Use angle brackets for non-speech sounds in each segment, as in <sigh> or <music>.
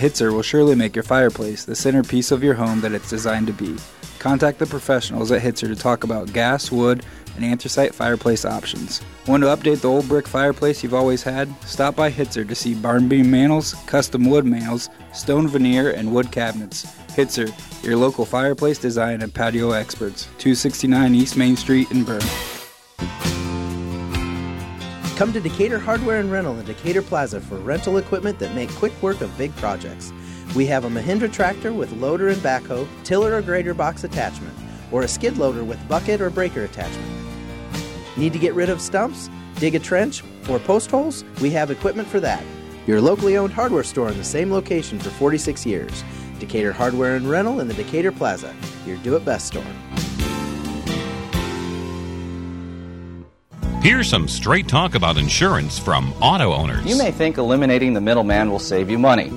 Hitzer will surely make your fireplace the centerpiece of your home that it's designed to be. Contact the professionals at Hitzer to talk about gas, wood, and anthracite fireplace options. Want to update the old brick fireplace you've always had? Stop by Hitzer to see barn beam mantles, custom wood mantles, stone veneer, and wood cabinets. Hitzer, your local fireplace design and patio experts. 269 East Main Street in Berne. Come to Decatur Hardware and Rental in Decatur Plaza for rental equipment that make quick work of big projects. We have a Mahindra tractor with loader and backhoe, tiller or grader box attachment, or a skid loader with bucket or breaker attachment. Need to get rid of stumps, dig a trench, or post holes? We have equipment for that. Your locally owned hardware store in the same location for 46 years. Decatur Hardware and Rental in the Decatur Plaza, your do it best store. Here's some straight talk about insurance from auto owners. You may think eliminating the middleman will save you money.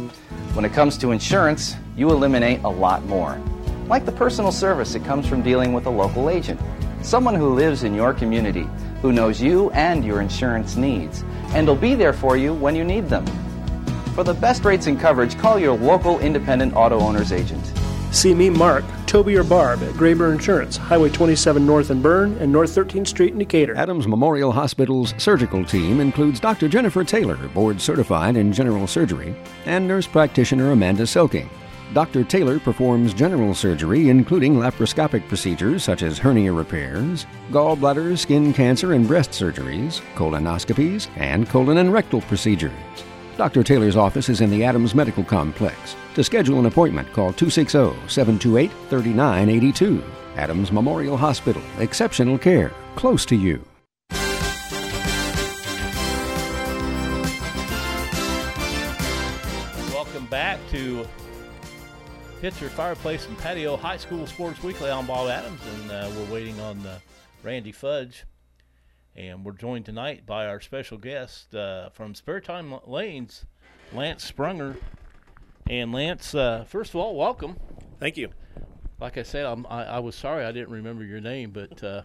When it comes to insurance, you eliminate a lot more. Like the personal service that comes from dealing with a local agent, someone who lives in your community, who knows you and your insurance needs, and will be there for you when you need them. For the best rates and coverage, call your local independent auto owner's agent. See me, Mark, Toby, or Barb at Graber Insurance, Highway 27 North in Berne and North 13th Street in Decatur. Adams Memorial Hospital's surgical team includes Dr. Jennifer Taylor, board certified in general surgery, and nurse practitioner Amanda Selking. Dr. Taylor performs general surgery, including laparoscopic procedures such as hernia repairs, gallbladder, skin cancer, and breast surgeries, colonoscopies, and colon and rectal procedures. Dr. Taylor's office is in the Adams Medical Complex. To schedule an appointment, call 260 728 3982. Adams Memorial Hospital. Exceptional care. Close to you. Welcome back to Hitzer Fireplace and Patio High School Sports Weekly. I'm Bob Adams, and uh, we're waiting on uh, Randy Fudge. And we're joined tonight by our special guest uh, from Spare Time Lanes, Lance Sprunger. And Lance, uh, first of all, welcome. Thank you. Like I said, I'm, I, I was sorry I didn't remember your name, but uh,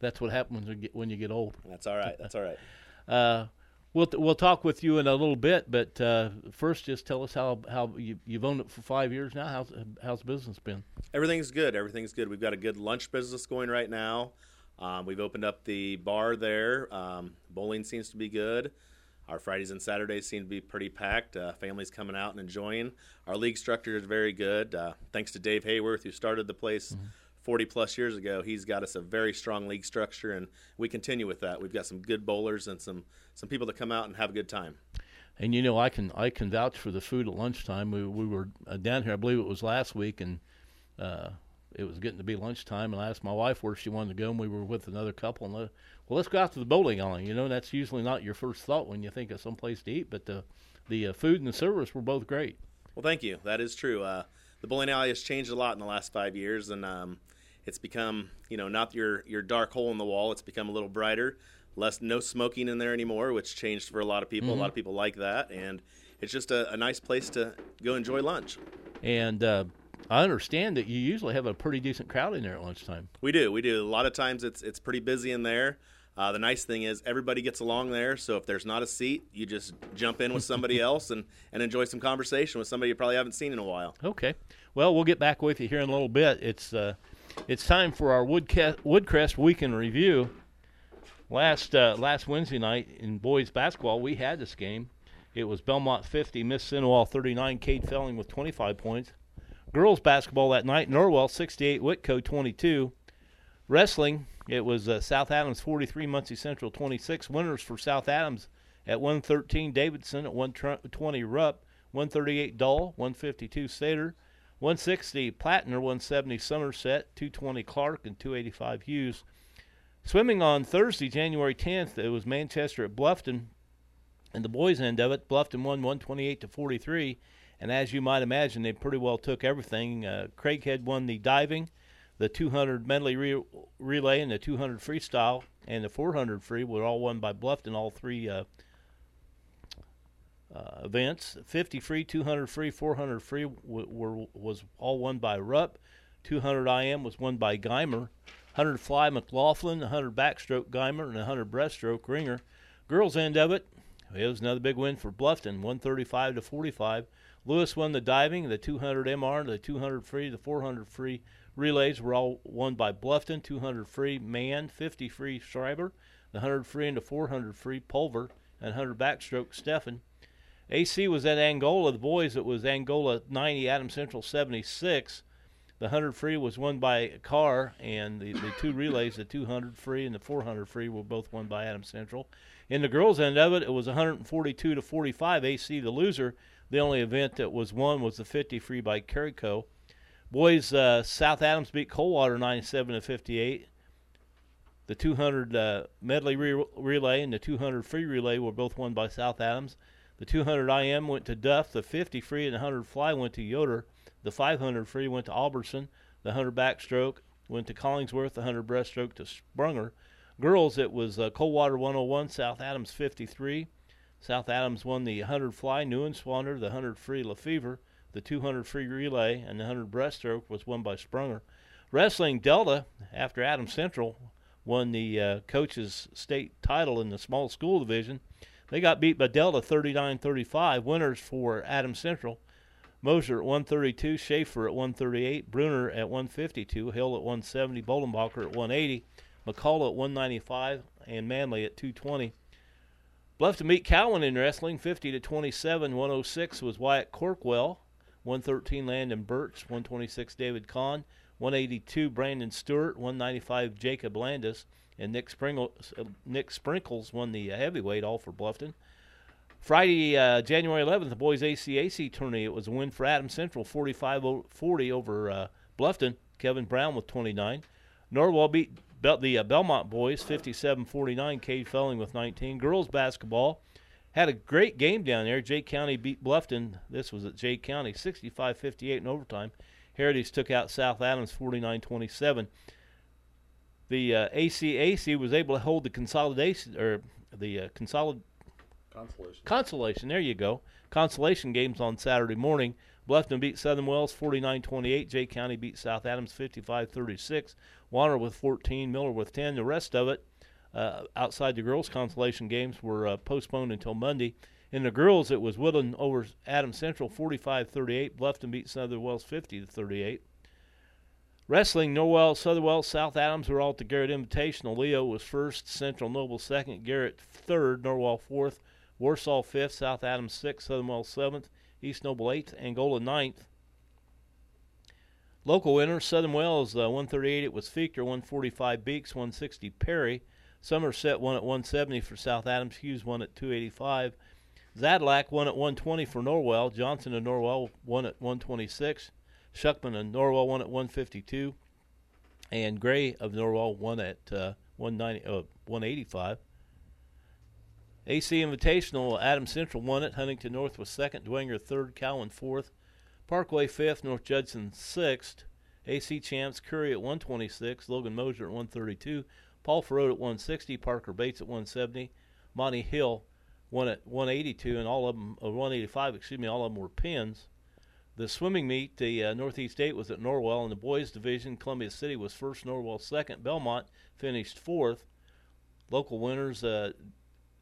that's what happens when you get, when you get old. That's all right. That's all right. <laughs> Uh, we'll we'll talk with you in a little bit, but uh, first, just tell us how how you, you've owned it for five years now. How's how's business been? Everything's good. Everything's good. We've got a good lunch business going right now. Um, we've opened up the bar there. Um, bowling seems to be good. Our Fridays and Saturdays seem to be pretty packed. Uh, families coming out and enjoying. Our league structure is very good. Uh, thanks to Dave Hayworth, who started the place mm-hmm. 40 plus years ago. He's got us a very strong league structure, and we continue with that. We've got some good bowlers and some some people that come out and have a good time. And you know, I can I can vouch for the food at lunchtime. We we were uh, down here, I believe it was last week, and uh, it was getting to be lunchtime, and I asked my wife where she wanted to go, and we were with another couple, and well, let's go out to the bowling alley. You know, that's usually not your first thought when you think of some place to eat, but the the uh, food and the service were both great. Well, thank you. That is true. Uh, the bowling alley has changed a lot in the last five years, and um, it's become you know not your your dark hole in the wall. It's become a little brighter. Less no smoking in there anymore, which changed for a lot of people. Mm-hmm. A lot of people like that, and it's just a, a nice place to go enjoy lunch. And uh, I understand that you usually have a pretty decent crowd in there at lunchtime. We do. We do. A lot of times it's it's pretty busy in there. Uh, the nice thing is everybody gets along there, so if there's not a seat, you just jump in with somebody <laughs> else and, and enjoy some conversation with somebody you probably haven't seen in a while. Okay. Well, we'll get back with you here in a little bit. It's uh, it's time for our Woodcrest, Woodcrest Weekend Review. Last uh, last Wednesday night in boys basketball, we had this game. It was Bellmont 50, Mississinewa 39, Cade Felling with 25 points. Girls basketball that night, Norwell 68, Whitko 22. Wrestling, it was uh, South Adams 43, Muncie Central 26. Winners for South Adams at 113, Davidson at 120, Rupp, 138, Dull, 152, Sater, 160, Plattner, 170, Somerset, 220, Clark, and 285, Hughes. Swimming on Thursday, January 10th, it was Manchester at Bluffton, and the boys' end of it, Bluffton won 128 to 43. And as you might imagine, they pretty well took everything. Uh, Craighead won the diving the 200 medley re- relay and the 200 freestyle and the 400 free were all won by Bluffton, all three uh, uh, events. 50 free, 200 free, 400 free w- were was all won by Rupp. 200 IM was won by Geimer. 100 fly McLaughlin, 100 backstroke Geimer, and 100 breaststroke Ringer. Girls end of it, it was another big win for Bluffton, 135 to 45. Lewis won the diving, the 200 MR, the 200 free, the 400 free relays were all won by Bluffton. 200 free man, 50 free Schreiber, the 100 free and the 400 free Pulver, and 100 backstroke Steffen. AC was at Angola. The boys, it was Angola 90, Adam Central 76. The 100 free was won by Carr, and the, the two relays, the 200 free and the 400 free, were both won by Adam Central. In the girls' end of it, it was 142 to 45. AC, the loser. The only event that was won was the 50 free by Carico. Boys, uh, South Adams beat Coldwater 97 to 58. The 200 uh, medley re- relay and the 200 free relay were both won by South Adams. The 200 IM went to Duff. The 50 free and the 100 fly went to Yoder. The 500 free went to Albertson. The 100 backstroke went to Collingsworth. The 100 breaststroke to Sprunger. Girls, it was uh, Coldwater 101, South Adams 53. South Adams won the 100 fly, Neuenswander, the 100 free Lefevre, the 200 free relay, and the 100 breaststroke was won by Sprunger. Wrestling Delta, after Adams Central won the uh, coaches' state title in the small school division, they got beat by Delta 39-35. Winners for Adams Central. Moser at 132, Schaefer at 138, Bruner at 152, Hill at 170, Bolenbacher at 180, McCall at 195, and Manley at 220. Bluffton meet Cowan in wrestling 50 to 27. 106 was Wyatt Corkwell. 113 Landon Birch. 126 David Kahn. 182 Brandon Stewart. 195 Jacob Landis. And Nick, Sprinkles, uh, Nick Sprinkles won the uh, heavyweight, all for Bluffton. Friday, uh, January 11th, the boys ACAC tourney. It was a win for Adam Central, 45-40 over uh, Bluffton. Kevin Brown with 29. Norwell beat The uh, Bellmont boys 57-49. Cade Felling with 19. Girls basketball had a great game down there. Jay County beat Bluffton. This was at Jay County, 65-58 in overtime. Heritage took out South Adams 49-27. The uh, ACAC was able to hold the consolidation or the uh, consolid Consolation. consolation. There you go. Consolation games on Saturday morning. Bluffton beat Southern Wells 49-28. Jay County beat South Adams 55-36. Warner with 14, Miller with 10. The rest of it, uh, outside the girls' consolation games, were uh, postponed until Monday. In the girls, it was Woodland over Adams Central 45-38. Bluffton beat Southern Wells 50-38. Wrestling, Norwell, Southern Wells, South Adams were all to Garrett Invitational. Leo was first, Central Noble second, Garrett third, Norwell fourth, Warsaw fifth, South Adams sixth, Southern Wells seventh, East Noble eighth, Angola ninth. Local winners: Southern Wells uh, 138. It was Feaker 145. Beeks 160. Perry. Somerset won at 170 for South Adams. Hughes won at 285. Zadlak won at 120 for Norwell. Johnson and Norwell won at 126. Shuckman and Norwell won at 152. And Gray of Norwell won at uh, 190, uh, 185. AC Invitational, Adam Central won it. Huntington North was second. Dwenger third. Cowan fourth. Parkway fifth. North Judson sixth. AC Champs Curry at 126. Logan Mosier at 132. Paul Farode at 160. Parker Bates at 170. Monty Hill won at 182, and all of them, uh, 185, excuse me, all of them were pins. The swimming meet, the uh, Northeast Eight was at Norwell. In the boys division, Columbia City was first, Norwell second. Bellmont finished fourth. Local winners, uh,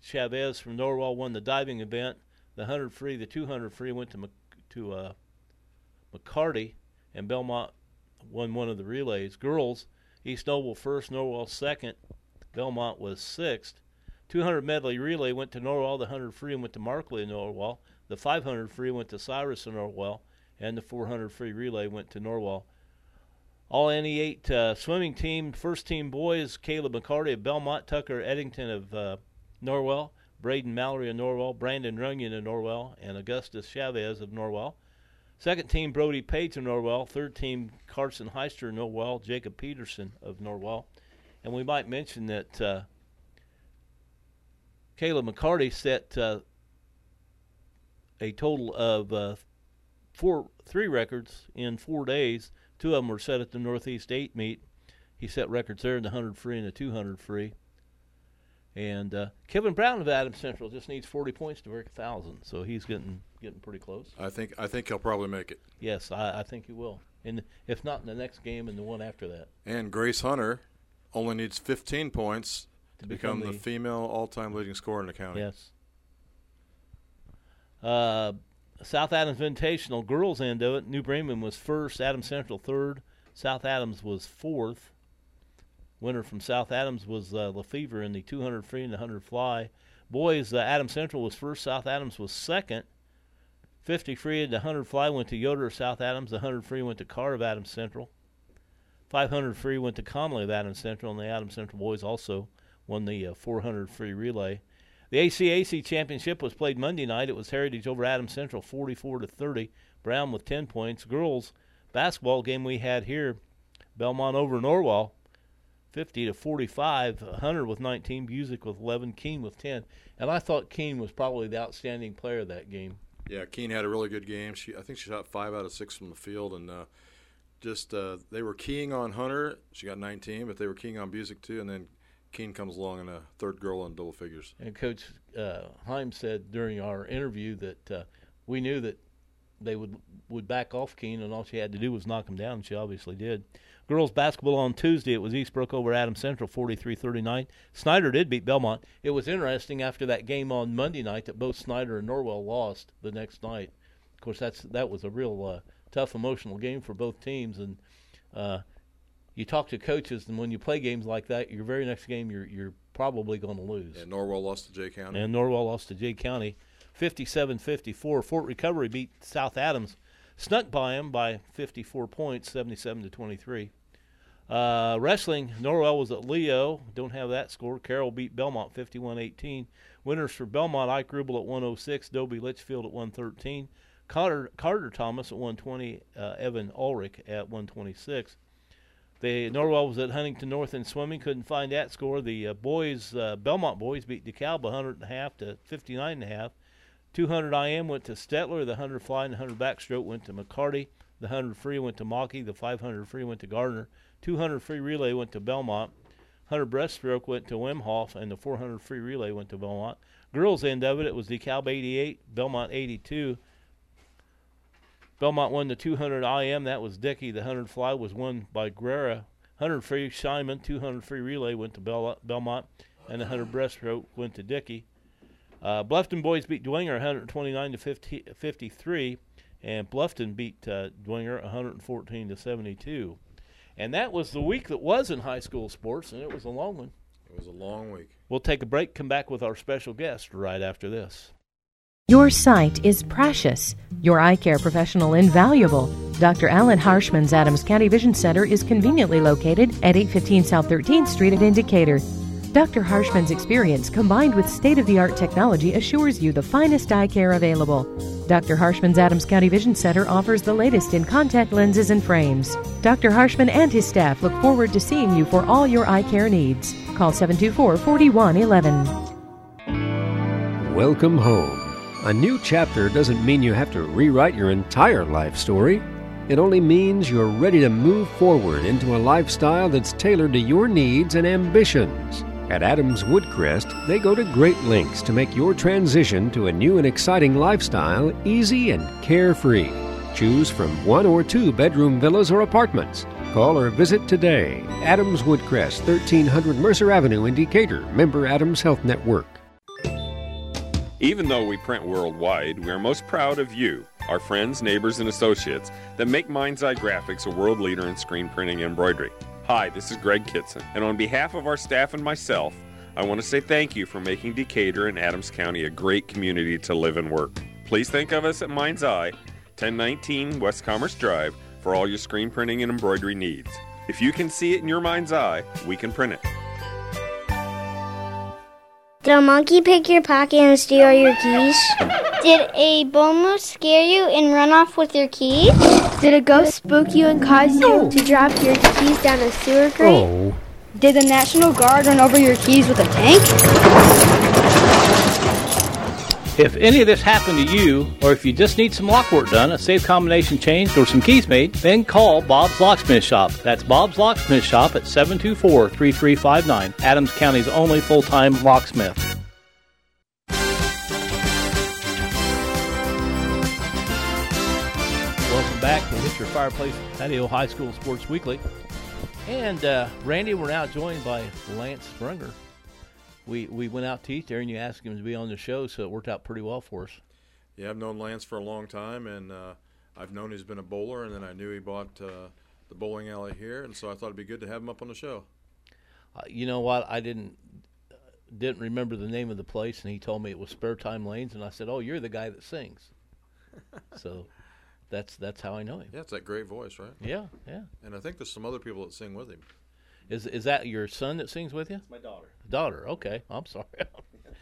Chavez from Norwell won the diving event. The 100 free, the 200 free went to Mc, to uh, McCarty, and Bellmont won one of the relays. Girls, East Noble first, Norwell second. Bellmont was sixth. 200 medley relay went to Norwell. The 100 free went to Markley and Norwell. The 500 free went to Cyrus and Norwell, and the 400 free relay went to Norwell. All NE8 uh, swimming team, first team boys, Caleb McCarty of Bellmont, Tucker Eddington of uh, Norwell, Braden Mallory of Norwell, Brandon Runyon of Norwell, and Augustus Chavez of Norwell. Second team, Brody Page of Norwell. Third team, Carson Heister of Norwell, Jacob Peterson of Norwell. And we might mention that uh, Caleb McCarty set uh, a total of uh, four, three records in four days. Two of them were set at the Northeast Eight meet. He set records there in the 100 free and the 200 free. And uh, Kevin Brown of Adams Central just needs 40 points to break a thousand, so he's getting getting pretty close. I think I think he'll probably make it. Yes, I, I think he will. And if not in the next game, and the one after that. And Grace Hunter only needs 15 points to, become, become the, the- female all-time leading scorer in the county. Yes. Uh, South Adams Invitational girls end of it. New Bremen was first, Adams Central third, South Adams was fourth. Winner from South Adams was uh, Lefevre in the 200 free and the 100 fly. Boys, uh, Adams Central was first, South Adams was second. 50 free and the 100 fly went to Yoder of South Adams. The 100 free went to Carr of Adams Central. 500 free went to Conley of Adams Central, and the Adams Central boys also won the uh, 400 free relay. The ACAC championship was played Monday night. It was Heritage over Adams Central, 44 to 30. Brown with 10 points. Girls basketball game we had here, Bellmont over Norwell, 50 to 45. Hunter with 19, Busick with 11, Keene with 10. And I thought Keene was probably the outstanding player of that game. Yeah, Keene had a really good game. She, I think she shot five out of six from the field, and uh, just uh, they were keying on Hunter. She got 19, but they were keying on Busick too. And then Keene comes along and a third girl on double figures. And Coach uh, Heim said during our interview that uh, we knew that they would would back off Keene, and all she had to do was knock them down. And she obviously did. Girls basketball on Tuesday. It was Eastbrook over Adams Central, 43-39. Snyder did beat Bellmont. It was interesting after that game on Monday night that both Snyder and Norwell lost the next night. Of course, that's that was a real uh, tough emotional game for both teams, and uh, you talk to coaches, and when you play games like that, your very next game you're you're probably going to lose. And Norwell lost to Jay County. And Norwell lost to Jay County, 57-54. Fort Recovery beat South Adams, snuck by them by 54 points, 77 to 23. Uh, wrestling, Norwell was at Leo. Don't have that score. Carroll beat Bellmont 51-18. Winners for Bellmont, Ike Rubel at 106, Dobie Litchfield at 113. Carter, Carter Thomas at 120, uh, Evan Ulrich at 126. The Norwell was at Huntington North in swimming. Couldn't find that score. The uh, boys, uh, Bellmont boys, beat DeKalb 100 and a half to 59 and a half. 200 IM went to Stetler. The 100 fly and the 100 backstroke went to McCarty. The 100 free went to Mocky. The 500 free went to Gardner. 200 free relay went to Bellmont. 100 breaststroke went to Wim Wimhoff, and the 400 free relay went to Bellmont. Girls' end of it, it was DeKalb 88, Bellmont 82. Bellmont won the 200 IM. That was Dickey. The 100 fly was won by Guerra. 100 free Simon. 200 free relay went to Bel- Bellmont, and the 100 breaststroke went to Dickey. Uh, Bluffton boys beat Dwenger 129 to 50, 53, and Bluffton beat uh, Dwenger 114 to 72. And that was the week that was in high school sports, and it was a long one. It was a long week. We'll take a break, come back with our special guest right after this. Your sight is precious, your eye care professional invaluable. Dr. Alan Harshman's Adams County Vision Center is conveniently located at 815 South 13th Street at in Decatur. Dr. Harshman's experience combined with state of the art technology assures you the finest eye care available. Dr. Harshman's Adams County Vision Center offers the latest in contact lenses and frames. Dr. Harshman and his staff look forward to seeing you for all your eye care needs. Call 724 4111. Welcome home. A new chapter doesn't mean you have to rewrite your entire life story. It only means you're ready to move forward into a lifestyle that's tailored to your needs and ambitions. At Adams Woodcrest, they go to great lengths to make your transition to a new and exciting lifestyle easy and carefree. Choose from one or two bedroom villas or apartments. Call or visit today. Adams Woodcrest, 1300 Mercer Avenue in Decatur, member Adams Health Network. Even though we print worldwide, we are most proud of you, our friends, neighbors, and associates that make Mind's Eye Graphics a world leader in screen printing and embroidery. Hi, this is Greg Kitson, and on behalf of our staff and myself, I want to say thank you for making Decatur and Adams County a great community to live and work. Please think of us at Mind's Eye, 1019 West Commerce Drive, for all your screen printing and embroidery needs. If you can see it in your mind's eye, we can print it. Did a monkey pick your pocket and steal your keys? Did a bull moose scare you and run off with your keys? Did a ghost spook you and cause you to drop your keys down a sewer grate? Oh. Did the National Guard run over your keys with a tank? If any of this happened to you, or if you just need some lock work done, a safe combination changed, or some keys made, then call Bob's Locksmith Shop. That's Bob's Locksmith Shop at 724 3359, Adams County's only full time locksmith. Welcome back to Hitzer Fireplace Patio High School Sports Weekly. And uh, Randy, we're now joined by Lance Sprunger. We we went out to eat there, and you asked him to be on the show, so it worked out pretty well for us. Yeah, I've known Lance for a long time, and uh, I've known he's been a bowler, and then I knew he bought uh, the bowling alley here, and so I thought it'd be good to have him up on the show. Uh, you know what? I didn't didn't remember the name of the place, and he told me it was Spare Time Lanes, and I said, "Oh, you're the guy that sings." <laughs> so that's that's how I know him. Yeah, it's that great voice, right? Yeah, yeah. And I think there's some other people that sing with him. Is is that your son that sings with you? my daughter. Daughter. Okay, I'm sorry.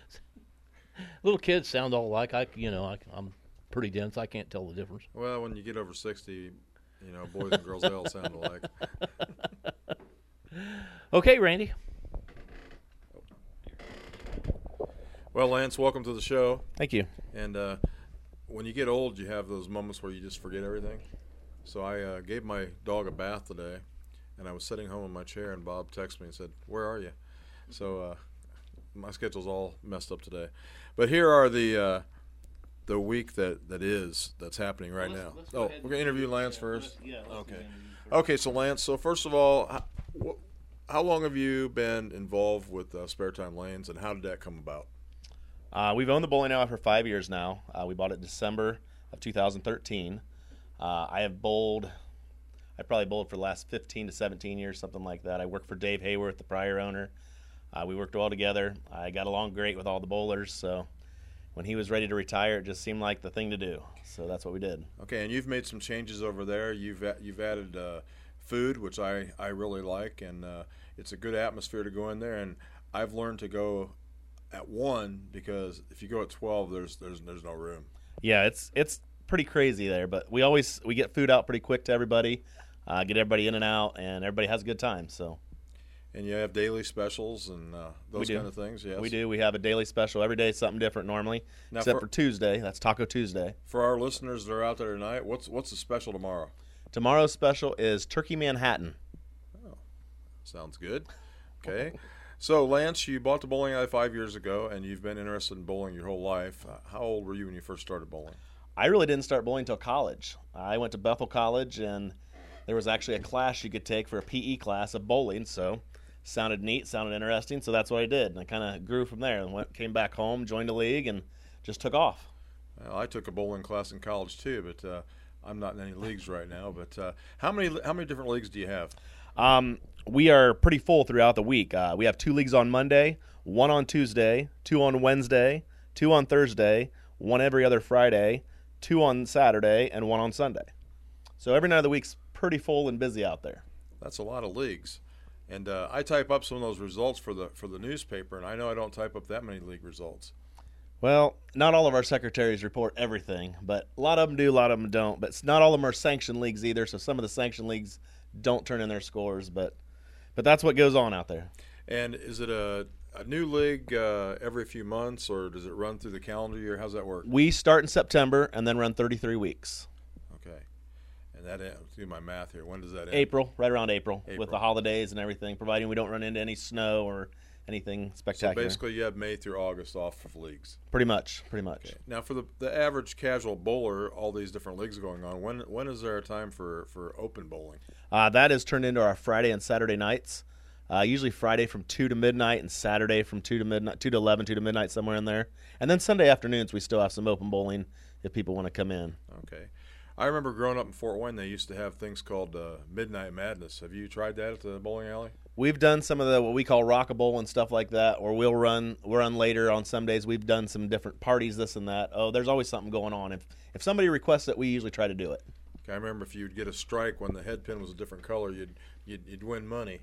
<laughs> Little kids sound all alike. I, you know, I, I'm pretty dense. I can't tell the difference. Well, when you get over 60, you know, boys and girls, they all sound alike. <laughs> Okay, Randy. Well, Lance, welcome to the show. Thank you. And uh, when you get old, you have those moments where you just forget everything. So I uh, gave my dog a bath today, and I was sitting home in my chair, and Bob texted me and said, "Where are you?" So uh, my schedule's all messed up today. But here are the uh, the week that, that is that's happening right now. oh, we're gonna interview Lance first. yeah, let's okay. do Okay, so Lance. So first of all, how, wh- how long have you been involved with uh, Spare Time Lanes, and how did that come about? Uh, we've owned the bowling alley for five years now. Uh, we bought it in December of 2013. Uh, I have bowled, I probably bowled for the last 15 to 17 years, something like that. I worked for Dave Hayworth, the prior owner. Uh, we worked well together. I got along great with all the bowlers, so when he was ready to retire, it just seemed like the thing to do. So that's what we did. Okay, and you've made some changes over there. You've you've added uh, food, which I, I really like, and uh, it's a good atmosphere to go in there. And I've learned to go at one because if you go at twelve, there's there's there's no room. Yeah, it's it's pretty crazy there, but we always we get food out pretty quick to everybody, uh, get everybody in and out, and everybody has a good time. So And you have daily specials and uh, those kind of things. Yes, we do. We have a daily special every day, something different normally, Now except for- for Tuesday. That's Taco Tuesday. For our listeners that are out there tonight, what's what's the special tomorrow? Tomorrow's special is Turkey Manhattan. Oh, Sounds good. Okay. So, Lance, you bought the bowling alley five years ago, and you've been interested in bowling your whole life. Uh, How old were you when you first started bowling? I really didn't start bowling until college. I went to Bethel College, and there was actually a class you could take for a PE class of bowling. So, sounded neat, sounded interesting. So that's what I did, and I kind of grew from there. And went, came back home, joined a league, and just took off. Well, I took a bowling class in college too, but uh, I'm not in any leagues right now. But uh, how many how many different leagues do you have? Um, we are pretty full throughout the week. Uh, we have two leagues on Monday, one on Tuesday, two on Wednesday, two on Thursday, one every other Friday, two on Saturday, and one on Sunday. So every night of the week's pretty full and busy out there. That's a lot of leagues, and uh, I type up some of those results for the for the newspaper, and I know I don't type up that many league results. Well, not all of our secretaries report everything, but a lot of them do, a lot of them don't. But it's not all of them are sanctioned leagues either. So some of the sanctioned leagues don't turn in their scores, but but that's what goes on out there. And is it a a new league uh, every few months, or does it run through the calendar year? How's that work? We start in September and then run 33 weeks. Okay, and that end, let's do my math here. When does that end? April, right around April, with the holidays and everything, providing we don't run into any snow or anything So spectacular. basically, you have May through August off of leagues. pretty much, pretty much. Now, for the the average casual bowler, all these different leagues going on. When when is there a time for for open bowling? Uh, that is turned into our Friday and Saturday nights. Uh, usually Friday from two to midnight, and Saturday from two to midnight, two to eleven, two to midnight, somewhere in there. And then Sunday afternoons we still have some open bowling if people want to come in. Okay. I remember growing up in Fort Wayne, they used to have things called uh, Midnight Madness. Have you tried that at the bowling alley? We've done some of the what we call rockable and stuff like that, or we'll run we'll run later on some days. We've done some different parties, this and that. Oh, there's always something going on. If if somebody requests it, we usually try to do it. Okay, I remember if you'd get a strike when the head pin was a different color, you'd you'd, you'd win money.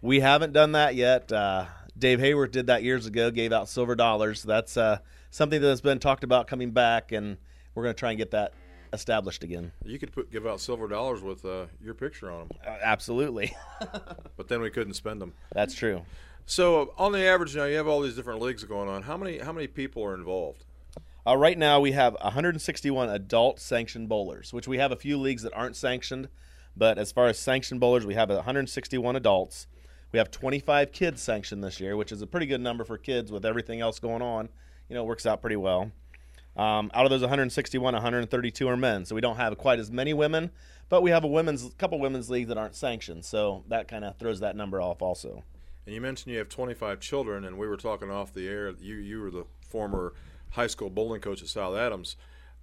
We haven't done that yet. Uh, Dave Hayworth did that years ago, gave out silver dollars. That's uh, something that's been talked about coming back, and we're going to try and get that established again. You could put give out silver dollars with uh, your picture on them. Uh, absolutely. <laughs> but then we couldn't spend them. That's true. So on the average, now you have all these different leagues going on. How many how many people are involved? Uh, right now, we have 161 adult sanctioned bowlers, which we have a few leagues that aren't sanctioned. But as far as sanctioned bowlers, we have 161 adults. We have 25 kids sanctioned this year, which is a pretty good number for kids with everything else going on. You know, it works out pretty well. Um, out of those 161, 132 are men, so we don't have quite as many women, but we have a women's couple women's leagues that aren't sanctioned, so that kind of throws that number off also. And you mentioned you have 25 children, and we were talking off the air. You you were the former high school bowling coach at South Adams.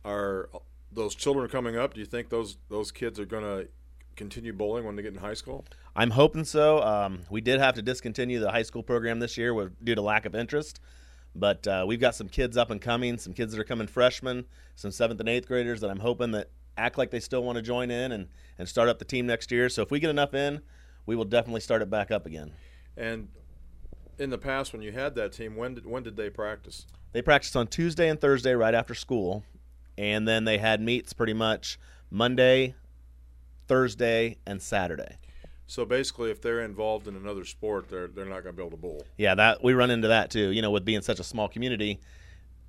are those children coming up? Do you think those those kids are going to continue bowling when they get in high school? I'm hoping so. Um, we did have to discontinue the high school program this year with, due to lack of interest, but uh, we've got some kids up and coming, some kids that are coming freshmen, some seventh and eighth graders that I'm hoping that act like they still want to join in and, and start up the team next year. So if we get enough in, we will definitely start it back up again. And in the past, when you had that team, when did when did they practice? They practiced on Tuesday and Thursday right after school, and then they had meets pretty much Monday, Thursday, and Saturday. So basically, if they're involved in another sport, they're they're not going to be able to bowl. Yeah, that we run into that too. You know, with being such a small community,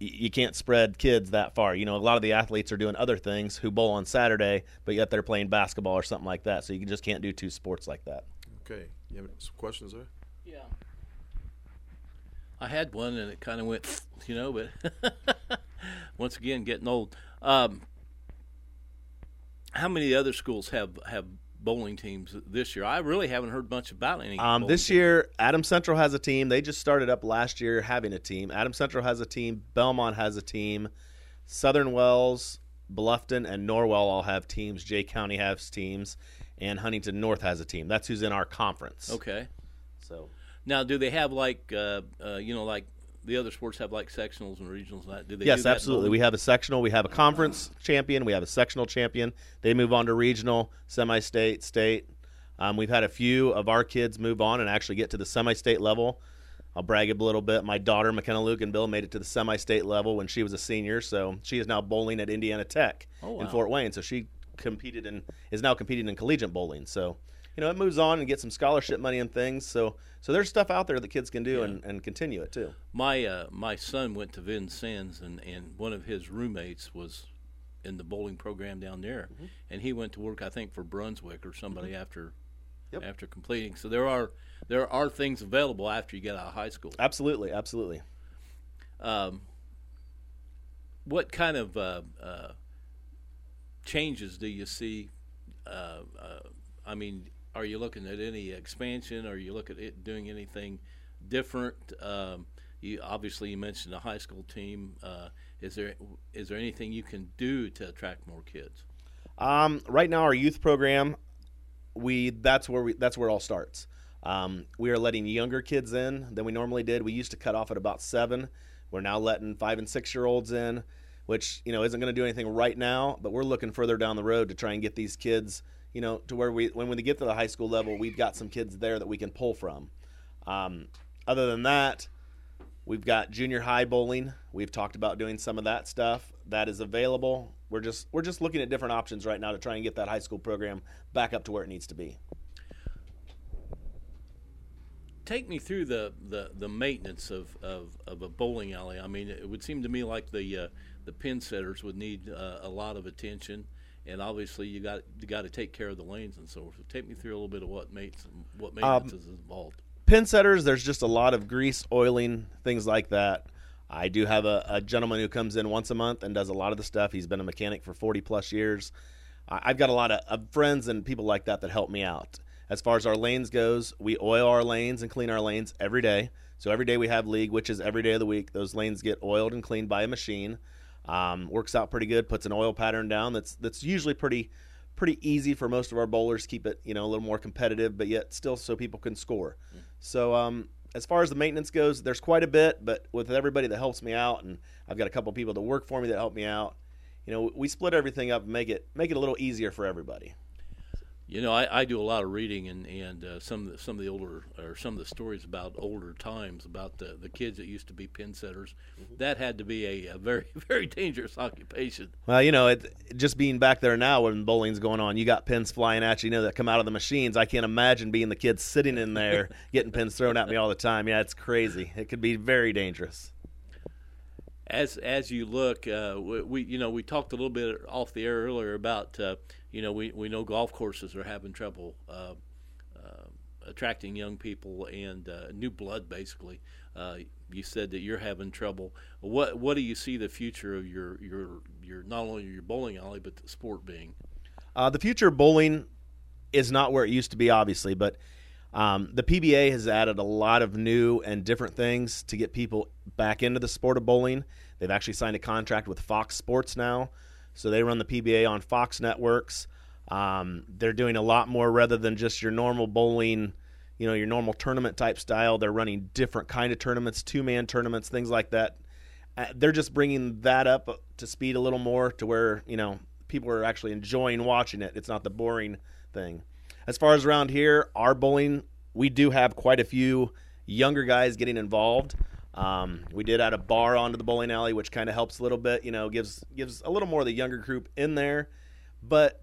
y- you can't spread kids that far. You know, a lot of the athletes are doing other things who bowl on Saturday, but yet they're playing basketball or something like that. So you just can't do two sports like that. Okay, you have some questions there? Yeah. I had one and it kind of went, <laughs> you know, but <laughs> once again, getting old. Um, how many other schools have have bowling teams this year? I really haven't heard much about any. Um, this teams. year, Adam Central has a team. They just started up last year having a team. Adam Central has a team. Bellmont has a team. Southern Wells, Bluffton, and Norwell all have teams. Jay County has teams, and Huntington North has a team. That's who's in our conference. Okay. So Now, do they have like, uh, uh, you know, like the other sports have like sectionals and regionals? And that do they? yes, do that absolutely. We have a sectional. We have a conference champion. We have a sectional champion. They move on to regional, semi-state, state. Um, we've had a few of our kids move on and actually get to the semi-state level. I'll brag a little bit. My daughter, McKenna Luke and Bill, made it to the semi-state level when she was a senior. So she is now bowling at Indiana Tech Oh, in. Fort Wayne. So she competed in is now competing in collegiate bowling. So you know it moves on and gets some scholarship money and things. So so there's stuff out there that kids can do and, and continue it too. My uh, my son went to Vincennes, and and one of his roommates was in the bowling program down there, Mm-hmm. and he went to work, I think, for Brunswick or somebody after after completing. So there are there are things available after you get out of high school. Absolutely, absolutely. Um, what kind of uh, uh, changes do you see? Uh, uh, I mean, are you looking at any expansion? Are you looking at it doing anything different? Um, you obviously you mentioned a high school team. Uh, is there is there anything you can do to attract more kids? Um, right now, our youth program, we that's where we that's where it all starts. Um, we are letting younger kids in than we normally did. We used to cut off at about seven. We're now letting five and six year olds in, which you know isn't going to do anything right now. But we're looking further down the road to try and get these kids, you know, to where we when we get to the high school level, we've got some kids there that we can pull from. Um, other than that, We've got junior high bowling. We've talked about doing some of that stuff. That is available. We're just we're just looking at different options right now to try and get that high school program back up to where it needs to be. Take me through the, the, the maintenance of, of, of a bowling alley. I mean, it would seem to me like the uh, the pin setters would need uh, a lot of attention, and obviously you got you got to take care of the lanes and so forth. So take me through a little bit of what maintenance what maintenance Um, is involved. Pin setters, there's just a lot of grease, oiling, things like that. I do have a, a gentleman who comes in once a month and does a lot of the stuff. He's been a mechanic for 40 plus years. I- I've got a lot of, of friends and people like that that help me out. As far as our lanes goes, we oil our lanes and clean our lanes every day. So every day we have league, which is every day of the week. Those lanes get oiled and cleaned by a machine. Um, works out pretty good. Puts an oil pattern down. That's that's usually pretty pretty easy for most of our bowlers. Keep it you know a little more competitive, but yet still so people can score. So um, as far as the maintenance goes, there's quite a bit, but with everybody that helps me out, and I've got a couple people that work for me that help me out. You know, we split everything up and make it make it a little easier for everybody. You know, I, I do a lot of reading and and uh, some of the, some of the older or some of the stories about older times about the the kids that used to be pin setters. That had to be a, a very <laughs> very dangerous occupation. Well, you know, it, just being back there now when bowling's going on, you got pins flying at you, you know, that come out of the machines. I can't imagine being the kid sitting in there <laughs> getting pins thrown at me all the time. Yeah, it's crazy. It could be very dangerous. As as you look, uh, we, we you know we talked a little bit off the air earlier about uh, you know we, we know golf courses are having trouble uh, uh, attracting young people and uh, new blood basically. Uh, you said that you're having trouble. What what do you see the future of your your your not only your bowling alley but the sport being? The future of bowling is not where it used to be, obviously, but um, the PBA has added a lot of new and different things to get people back into the sport of bowling. They've actually signed a contract with Fox Sports now, so they run the PBA on Fox networks. Um, they're doing a lot more rather than just your normal bowling, you know, your normal tournament type style. They're running different kind of tournaments, two man tournaments, things like that. Uh, they're just bringing that up to speed a little more to where you know people are actually enjoying watching it. It's not the boring thing. As far as around here, our bowling, we do have quite a few younger guys getting involved. Um, we did add a bar onto the bowling alley, which kind of helps a little bit. You know, gives gives a little more of the younger group in there. But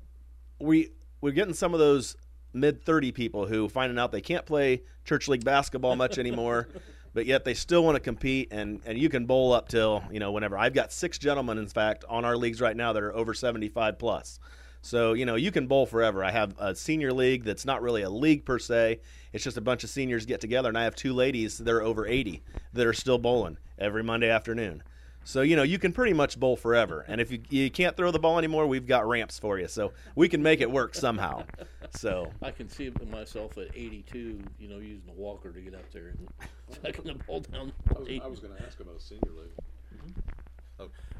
we we're getting some of those mid thirty people who finding out they can't play church league basketball much <laughs> anymore, but yet they still want to compete. And and you can bowl up till you know whenever. I've got six gentlemen, in fact, on our leagues right now that are over seventy five plus. So, you know, you can bowl forever. I have a senior league that's not really a league per se. It's just a bunch of seniors get together, and I have two ladies that are over 80 that are still bowling every Monday afternoon. So, you know, you can pretty much bowl forever. And if you, you can't throw the ball anymore, we've got ramps for you. So we can make it work somehow. So I can see myself at 82, you know, using a walker to get up there and <laughs> taking the ball down. I was, was going to ask about a senior league. Oh,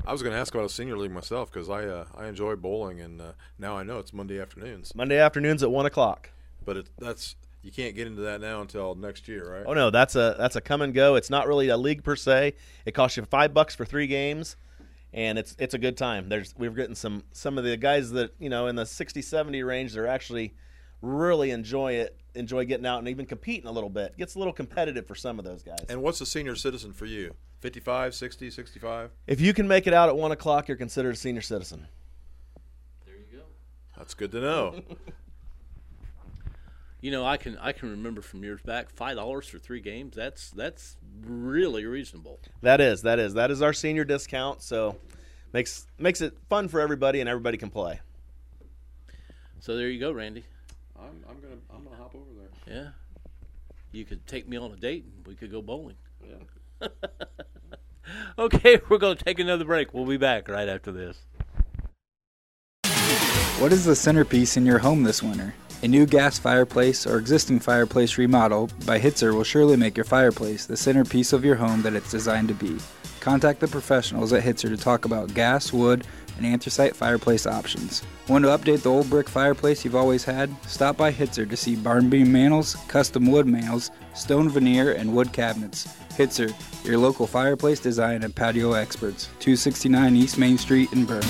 I was going to ask about a senior league myself because I uh, I enjoy bowling, and uh, now I know it's Monday afternoons. Monday afternoons at one o'clock. But it, that's you can't get into that now until next year, right? Oh no, that's a that's a come and go. It's not really a league per se. It costs you five bucks for three games, and it's it's a good time. There's we've gotten some some of the guys that you know in the 60, 70 range. They're actually really enjoy it, enjoy getting out and even competing a little bit. It gets a little competitive for some of those guys. And what's a senior citizen for you? 55, 60, 65? If you can make it out at 1 o'clock, you're considered a senior citizen. There you go. That's good to know. <laughs> you know, I can I can remember from years back, five dollars for three games. That's that's really reasonable. That is that is that is our senior discount. So makes makes it fun for everybody, and everybody can play. So there you go, Randy. I'm, I'm gonna I'm gonna hop over there. Yeah, you could take me on a date. and We could go bowling. Yeah. <laughs> okay, we're going to take another break. We'll be back right after this. What is the centerpiece in your home this winter? A new gas fireplace or existing fireplace remodel by Hitzer will surely make your fireplace the centerpiece of your home that it's designed to be. Contact the professionals at Hitzer to talk about gas, wood, and anthracite fireplace options. Want to update the old brick fireplace you've always had? Stop by Hitzer to see barn beam mantles, custom wood mantles, stone veneer, and wood cabinets. Hitzer, your local fireplace design and patio experts. 269 East Main Street in Berne.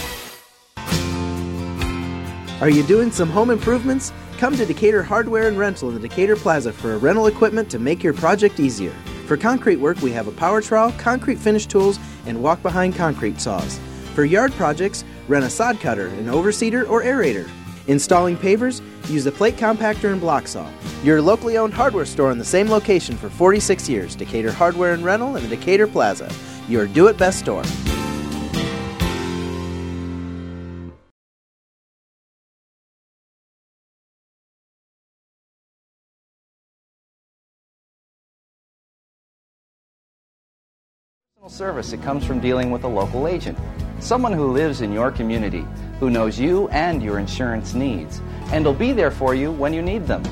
Are you doing some home improvements? Come to Decatur Hardware and Rental in the Decatur Plaza for rental equipment to make your project easier. For concrete work, we have a power trowel, concrete finish tools, and walk behind concrete saws. For yard projects, rent a sod cutter, an overseeder, or aerator. Installing pavers, use a plate compactor and block saw. Your locally owned hardware store in the same location for 46 years Decatur Hardware and Rental in the Decatur Plaza. Your do it best store. service it comes from dealing with a local agent someone who lives in your community who knows you and your insurance needs and will be there for you when you need them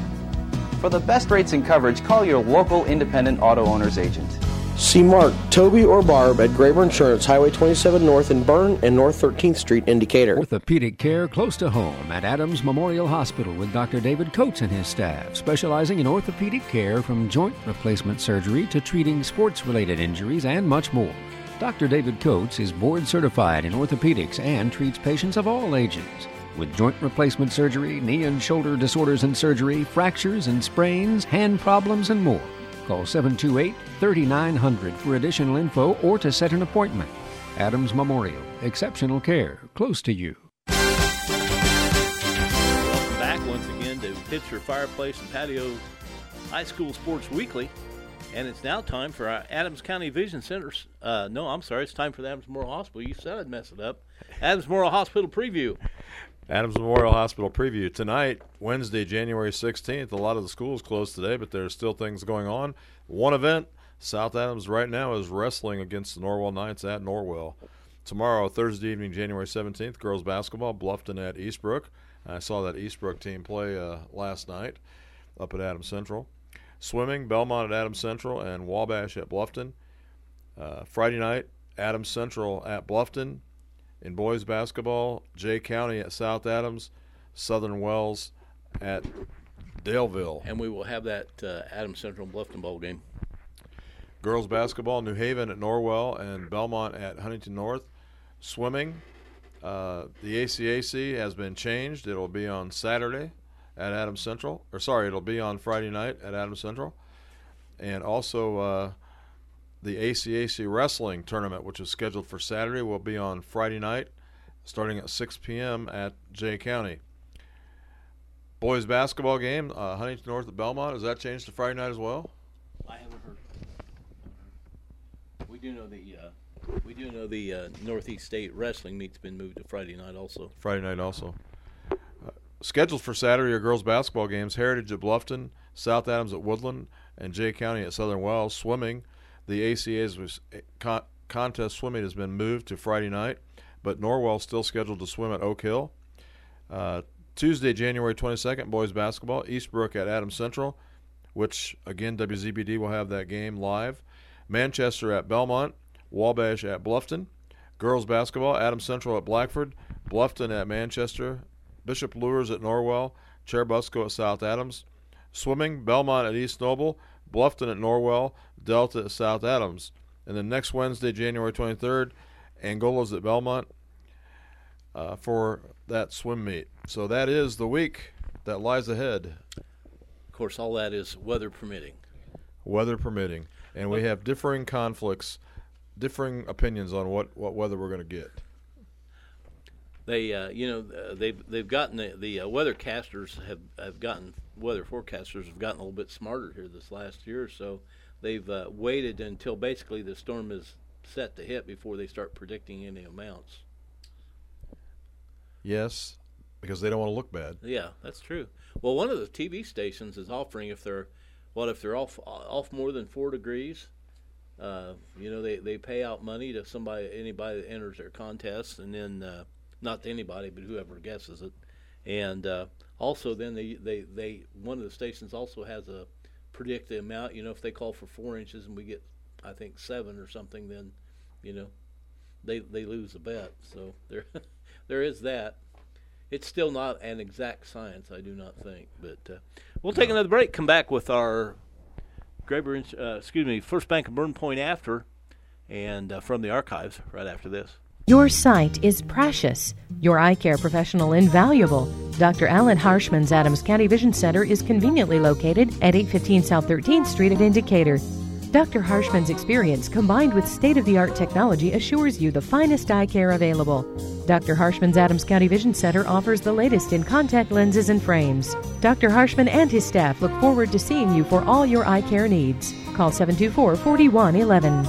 for the best rates and coverage call your local independent auto owners agent See Mark, Toby, or Barb at Graber Insurance, Highway 27 North in Berne and North 13th Street in Decatur. Orthopedic care close to home at Adams Memorial Hospital with Dr. David Coates and his staff, specializing in orthopedic care from joint replacement surgery to treating sports related injuries and much more. Dr. David Coates is board certified in orthopedics and treats patients of all ages with joint replacement surgery, knee and shoulder disorders and surgery, fractures and sprains, hand problems, and more. Call 728 3900 for additional info or to set an appointment. Adams Memorial, exceptional care close to you. Welcome back once again to Hitzer Fireplace and Patio High School Sports Weekly. And it's now time for our Adams County Vision Center. Uh, no, I'm sorry. It's time for the Adams Memorial Hospital. You said I'd mess it up. Adams Memorial Hospital preview. Adams Memorial Hospital preview tonight, Wednesday, January 16th. A lot of the schools closed today, but there's still things going on. One event, South Adams right now is wrestling against the Norwell Knights at Norwell. Tomorrow, Thursday evening, January 17th, girls basketball, Bluffton at Eastbrook. I saw that Eastbrook team play uh, last night up at Adams Central. Swimming, Bellmont at Adams Central and Wabash at Bluffton. Uh, Friday night, Adams Central at Bluffton. In boys basketball, Jay County at South Adams, Southern Wells at Daleville. And we will have that uh, Adams Central Bluffton Bowl game. Girls basketball, New Haven at Norwell and Bellmont at Huntington North. Swimming, uh, the ACAC has been changed. It'll be on Saturday at Adams Central. Or sorry, it'll be on Friday night at Adams Central. And also uh, the ACAC wrestling tournament, which is scheduled for Saturday, will be on Friday night, starting at 6 p.m. at Jay County. Boys basketball game, uh, Huntington North at Bellmont. Has that changed to Friday night as well? I haven't heard. We do know the uh, we do know the uh, Northeast State wrestling meet's been moved to Friday night also. Friday night also. Scheduled for Saturday are girls basketball games: Heritage at Bluffton, South Adams at Woodland, and Jay County at Southern Wells. Swimming, the ACA's con- contest swimming has been moved to Friday night, but Norwell still scheduled to swim at Oak Hill. Uh, Tuesday, January 22nd, boys basketball, Eastbrook at Adams Central, which again WZBD will have that game live. Manchester at Bellmont, Wabash at Bluffton. Girls basketball, Adams Central at Blackford, Bluffton at Manchester, Bishop Luers at Norwell, Churubusco at South Adams. Swimming, Bellmont at East Noble, Bluffton at Norwell, Delta at South Adams. And then next Wednesday, January 23rd, Angola's at Bellmont uh, for that swim meet. So that is the week that lies ahead. Of course, all that is weather permitting. Weather permitting. And we have differing conflicts, differing opinions on what, what weather we're going to get. They, uh, you know, uh, they've they've gotten the, the uh, weathercasters have have gotten weather forecasters have gotten a little bit smarter here this last year or so. They've uh, waited until basically the storm is set to hit before they start predicting any amounts. Yes, because they don't want to look bad. Yeah, that's true. Well, one of the TV stations is offering if they're what if they're off off more than four degrees. Uh, you know, they, they pay out money to somebody anybody that enters their contest, and then uh, not to anybody, but whoever guesses it. And uh, also, then they, they they one of the stations also has a predict the amount. You know, if they call for four inches and we get, I think seven or something, then you know, they they lose the bet. So <laughs> there there is that. It's still not an exact science, I do not think. But uh, we'll take another break. Come back with our Graber, uh, excuse me, First Bank of Berne Point after, and uh, from the archives right after this. Your sight is precious. Your eye care professional invaluable. Dr. Alan Harshman's Adams County Vision Center is conveniently located at 815 South 13th Street at in Decatur. Dr. Harshman's experience combined with state of the art technology assures you the finest eye care available. Dr. Harshman's Adams County Vision Center offers the latest in contact lenses and frames. Dr. Harshman and his staff look forward to seeing you for all your eye care needs. Call 724 4111.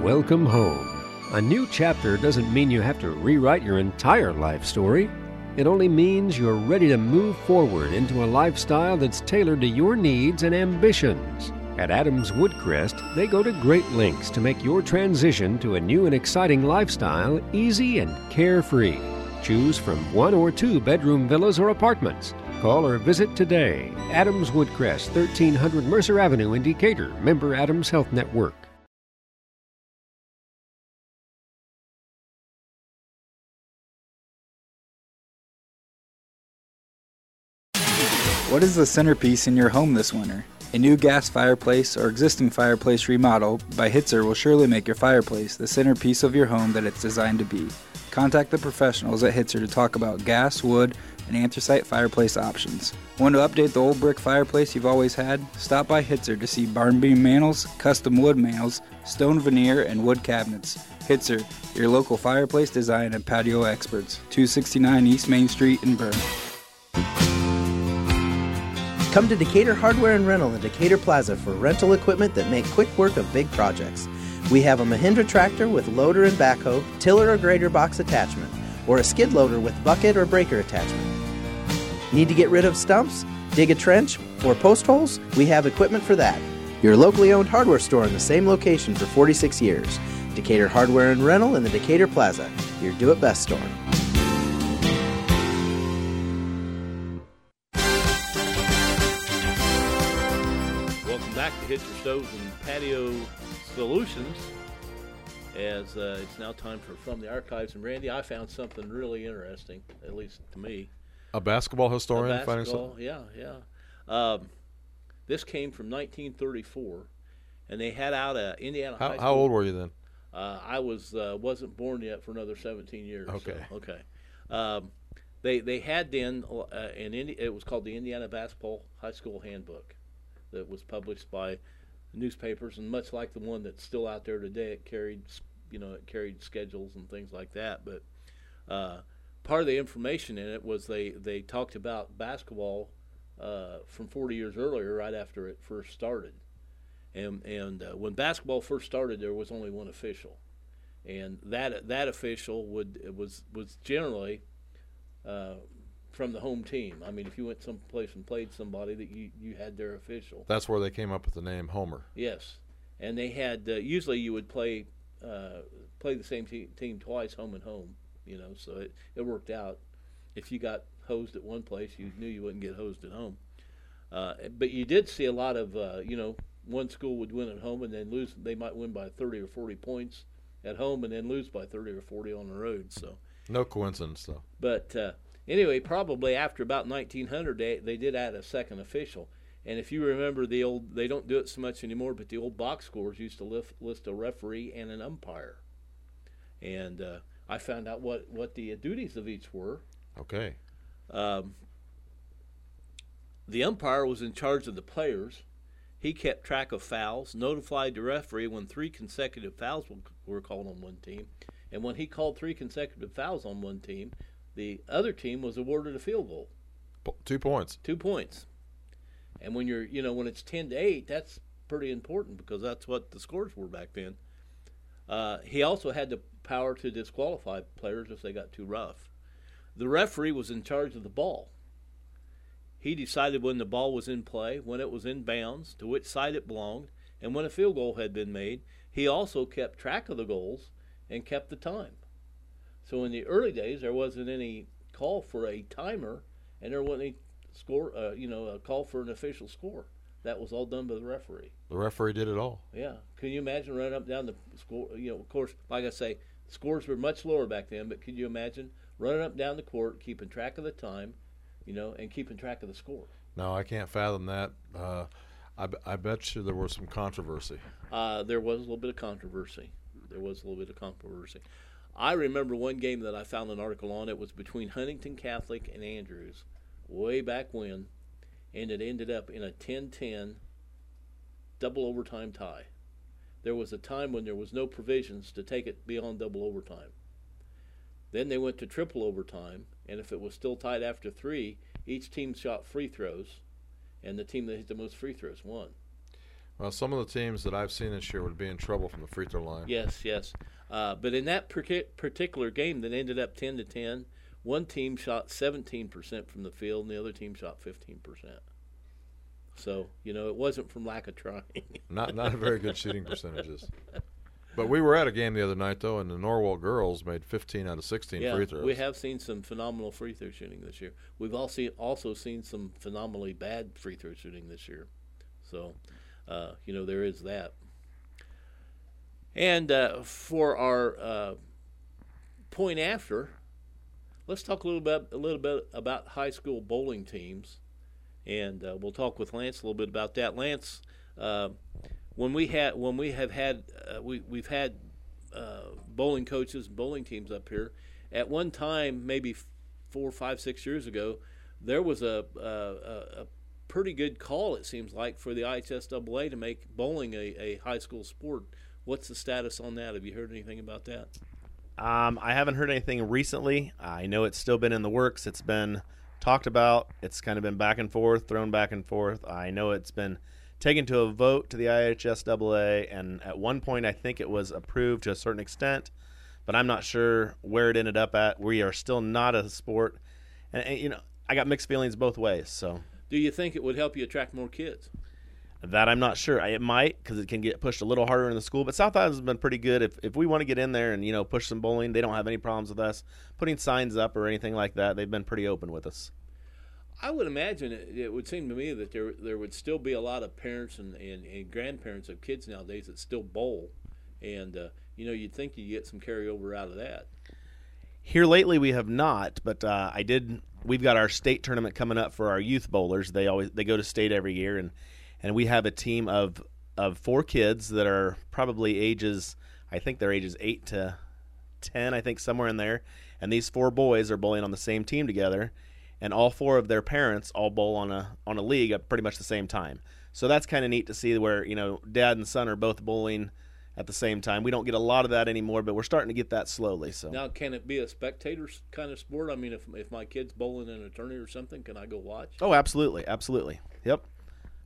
Welcome home. A new chapter doesn't mean you have to rewrite your entire life story. It only means you're ready to move forward into a lifestyle that's tailored to your needs and ambitions. At Adams Woodcrest, they go to great lengths to make your transition to a new and exciting lifestyle easy and carefree. Choose from one or two bedroom villas or apartments. Call or visit today. Adams Woodcrest, 1300 Mercer Avenue in Decatur, member Adams Health Network. What is the centerpiece in your home this winter? A new gas fireplace or existing fireplace remodel by Hitzer will surely make your fireplace the centerpiece of your home that it's designed to be. Contact the professionals at Hitzer to talk about gas, wood, and anthracite fireplace options. Want to update the old brick fireplace you've always had? Stop by Hitzer to see barn beam mantles, custom wood mantles, stone veneer, and wood cabinets. Hitzer, your local fireplace design and patio experts. 269 East Main Street in Berne. Come to Decatur Hardware and Rental in Decatur Plaza for rental equipment that make quick work of big projects. We have a Mahindra tractor with loader and backhoe, tiller or grader box attachment, or a skid loader with bucket or breaker attachment. Need to get rid of stumps, dig a trench, or post holes? We have equipment for that. Your locally owned hardware store in the same location for 46 years. Decatur Hardware and Rental in the Decatur Plaza, your do it best store. Back Stoves and Patio Solutions. as uh, it's now time for From the Archives. And Randy, I found something really interesting, at least to me. A basketball A historian finding basketball, something. yeah, yeah. Um, this came from 1934, and they had out a Indiana How, how old were you then? Uh, I was uh, wasn't born yet for another 17 years. so, Okay. okay. Um, they they had then uh, an Indi- it was called the Indiana Basketball High School Handbook, that was published by newspapers, and much like the one that's still out there today, it carried you know it carried schedules and things like that. But uh, part of the information in it was they they talked about basketball uh, from 40 years earlier, right after it first started. And and uh, when basketball first started, there was only one official, and that that official would was was generally uh, from the home team. I mean, if you went someplace and played somebody, that you you had their official. That's where they came up with the name Homer. Yes, and they had uh, usually you would play uh, play the same te- team twice, home and home. You know, so it it worked out. If you got hosed at one place, you knew you wouldn't get hosed at home. Uh, but you did see a lot of uh, you know one school would win at home and then lose. They might win by thirty or forty points at home and then lose by thirty or forty on the road. So. No coincidence, though. But uh, anyway, probably after about 1900, they, they did add a second official. And if you remember the old, they don't do it so much anymore, but the old box scores used to list, list a referee and an umpire. And uh, I found out what, what the duties of each were. Okay. Um, the umpire was in charge of the players. He kept track of fouls, notified the referee when three consecutive fouls were- were called on one team, and when he called three consecutive fouls on one team, the other team was awarded a field goal, Two points. two points. And when you're, you know, when it's ten to eight, that's pretty important because that's what the scores were back then. Uh, he also had the power to disqualify players if they got too rough. The referee was in charge of the ball. He decided when the ball was in play, when it was in bounds, to which side it belonged, and when a field goal had been made. He also kept track of the goals and kept the time. So in the early days, there wasn't any call for a timer, and there wasn't any score, uh, you know, a call for an official score. That was all done by the referee. The referee did it all. Yeah. Can you imagine running up down the score? You know, of course, like I say, scores were much lower back then, but could you imagine running up down the court, keeping track of the time, you know, and keeping track of the score? No, I can't fathom that. Uh, I, b- I bet you there was some controversy. Uh, there was a little bit of controversy. There was a little bit of controversy. I remember one game that I found an article on. It was between Huntington Catholic and Andrews, way back when, and it ended up in a 10-10 double overtime tie. There was a time when there was no provisions to take it beyond double overtime. Then they went to triple overtime, and if it was still tied after three, each team shot free throws, and the team that hit the most free throws won. Well, some of the teams that I've seen this year would be in trouble from the free throw line. Yes, yes. Uh, but in that particular game that ended up 10 to 10, one team shot 17% from the field and the other team shot 15%. So, you know, it wasn't from lack of trying. <laughs> Not not a very good shooting percentages. But we were at a game the other night though, and the Norwell girls made 15 out of 16 yeah, free throws. we have seen some phenomenal free throw shooting this year. We've also also seen some phenomenally bad free throw shooting this year. So, uh, you know, there is that. And uh, for our uh, point after, let's talk a little bit a little bit about high school bowling teams, and uh, we'll talk with Lance a little bit about that. Lance, uh, when we had when we have had uh, we we've had uh, bowling coaches and bowling teams up here. At one time, maybe four, five, six years ago, there was a, a, a, a pretty good call. It seems like for the IHSAA to make bowling a, a high school sport. What's the status on that? Have you heard anything about that? Um, I haven't heard anything recently. I know it's still been in the works. It's been talked about. It's kind of been back and forth, thrown back and forth. I know it's been taken to a vote to the IHSAA, and at one point I think it was approved to a certain extent, but I'm not sure where it ended up at. We are still not a sport, and, and you know I got mixed feelings both ways. So Do you think it would help you attract more kids? That I'm not sure. I- It might because it can get pushed a little harder in the school. But South Island has been pretty good. If if we want to get in there and you know push some bowling, they don't have any problems with us putting signs up or anything like that. They've been pretty open with us. I would imagine it, it would seem to me that there there would still be a lot of parents and, and, and grandparents of kids nowadays that still bowl, and uh, you know, you'd think you'd get some carryover out of that. Here lately, we have not, but uh, I did. We've got our state tournament coming up for our youth bowlers. They always they go to state every year, and and we have a team of of four kids that are probably ages. I think they're ages eight to ten. I think somewhere in there. And these four boys are bowling on the same team together, and all four of their parents all bowl on a on a league at pretty much the same time. So that's kind of neat to see where you know dad and son are both bowling at the same time. We don't get a lot of that anymore, but we're starting to get that slowly. So Now, can it be a spectator kind of sport? I mean, if if my kid's bowling in a tourney or something, can I go watch? Oh, absolutely, absolutely. Yep.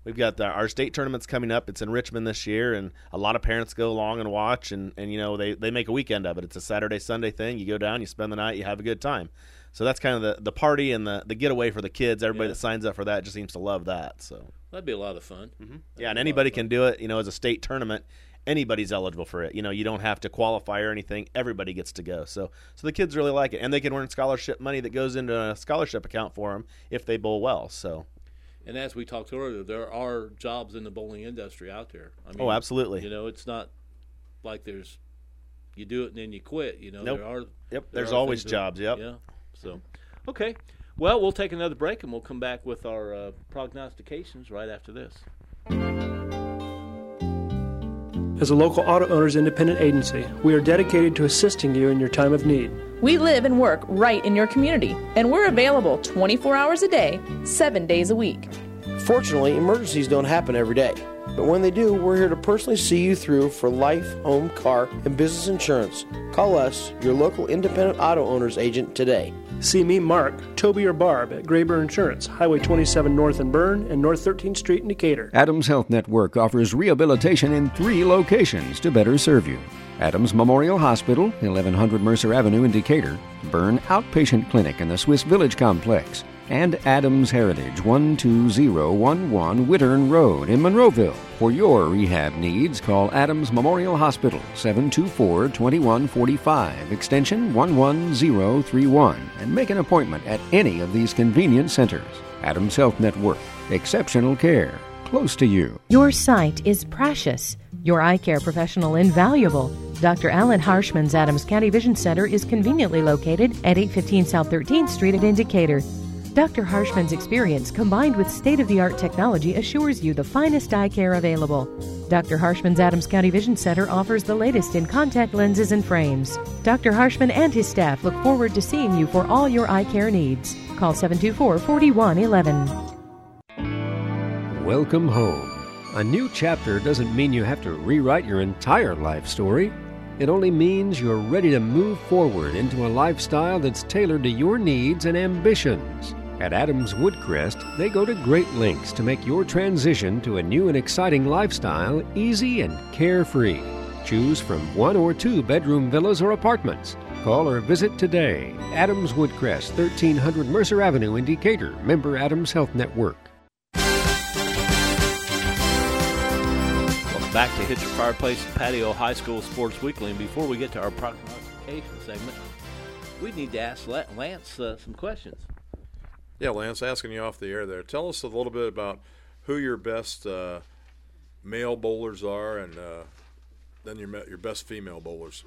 We've got the, our state tournaments coming up. It's in Richmond this year, and a lot of parents go along and watch, and, and you know they, they make a weekend of it. It's a Saturday Sunday thing. You go down, you spend the night, you have a good time. So that's kind of the, the party and the, the getaway for the kids. Everybody Yeah. that signs up for that just seems to love that. So That'd be a lot of fun. Mm-hmm. yeah, and anybody can do it. You know, as a state tournament, anybody's eligible for it. You know, you don't have to qualify or anything. Everybody gets to go. So so the kids really like it, and they can earn scholarship money that goes into a scholarship account for them if they bowl well. So. And as we talked earlier, there are jobs in the bowling industry out there. I mean, Oh, absolutely. You know, it's not like there's you do it and then you quit. You know, Nope. there are. Yep, there there's are always things that- jobs, yep. Yeah. So, okay. Well, we'll take another break and we'll come back with our uh, prognostications right after this. As a local auto owners independent agency, we are dedicated to assisting you in your time of need. We live and work right in your community, and we're available 24 hours a day, 7 days a week. Fortunately, emergencies don't happen every day. But when they do, we're here to personally see you through for life, home, car, and business insurance. Call us, your local independent auto owners agent, today. See me, Mark, Toby, or Barb at Graber Insurance, Highway 27 North in Berne and North 13th Street in Decatur. Adams Health Network offers rehabilitation in three locations to better serve you. Adams Memorial Hospital, 1100 Mercer Avenue in Decatur, Berne Outpatient Clinic in the Swiss Village Complex, and Adams Heritage, 12011 Wittern Road in Monroeville. For your rehab needs, call Adams Memorial Hospital, 724 2145, extension 11031, and make an appointment at any of these convenient centers. Adams Health Network, exceptional care, close to you. Your sight is precious. Your eye care professional invaluable. Dr. Alan Harshman's Adams County Vision Center is conveniently located at 815 South 13th Street at in Decatur. Dr. Harshman's experience combined with state of the art technology assures you the finest eye care available. Dr. Harshman's Adams County Vision Center offers the latest in contact lenses and frames. Dr. Harshman and his staff look forward to seeing you for all your eye care needs. Call 724 4111. Welcome home. A new chapter doesn't mean you have to rewrite your entire life story. It only means you're ready to move forward into a lifestyle that's tailored to your needs and ambitions. At Adams Woodcrest, they go to great lengths to make your transition to a new and exciting lifestyle easy and carefree. Choose from one or two bedroom villas or apartments. Call or visit today. Adams Woodcrest, 1300 Mercer Avenue in Decatur, member Adams Health Network. Welcome back to Hitzer Fireplace and Patio High School Sports Weekly. And before we get to our prognostication segment, we need to ask Lance uh, some questions. Yeah, Lance, asking you off the air there. Tell us a little bit about who your best uh, male bowlers are, and uh, then your your best female bowlers.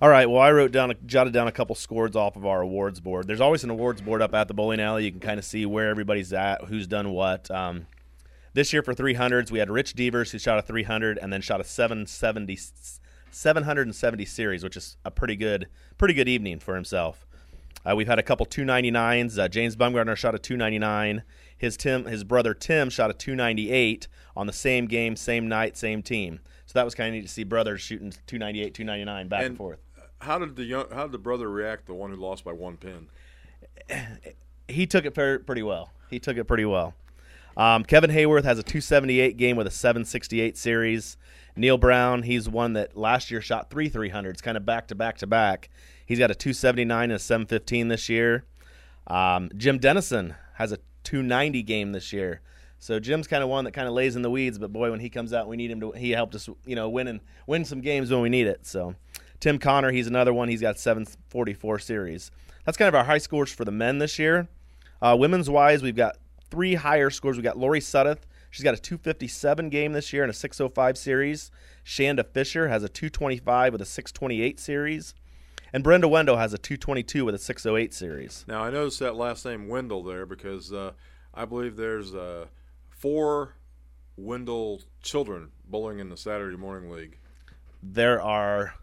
All right. Well, I wrote down, jotted down a couple scores off of our awards board. There's always an awards board up at the bowling alley. You can kind of see where everybody's at, who's done what. Um, this year for 300s, we had Rich Devers who shot a 300 and then shot a 770, 770 series, which is a pretty good, pretty good evening for himself. Uh, we've had a couple 299s. Uh, James Bumgardner shot a 299. His Tim, his brother Tim, shot a 298 on the same game, same night, same team. So that was kind of neat to see brothers shooting 298, 299 back and, And forth. How did the young, how did the brother react? The one who lost by one pin. he took it pretty well. He took it pretty well. Um, Kevin Hayworth has a 278 game with a 768 series. Neil Brown, he's one that last year shot three 300s, kind of back to back to back. He's got a 279 and a 715 this year. Um, Jim Dennison has a 290 game this year. So Jim's kind of one that kind of lays in the weeds, but boy, when he comes out, we need him to. He helped us, you know, win and win some games when we need it. So Tim Connor, he's another one. He's got 744 series. That's kind of our high scores for the men this year. Uh, women's wise, we've got three higher scores. We got Lori Suddeth. She's got a 257 game this year and a 605 series. Shanda Fisher has a 225 with a 628 series. And Brenda Wendell has a 222 with a 608 series. Now I noticed that last name Wendell there because uh, I believe there's uh, four Wendell children bowling in the Saturday morning league. There are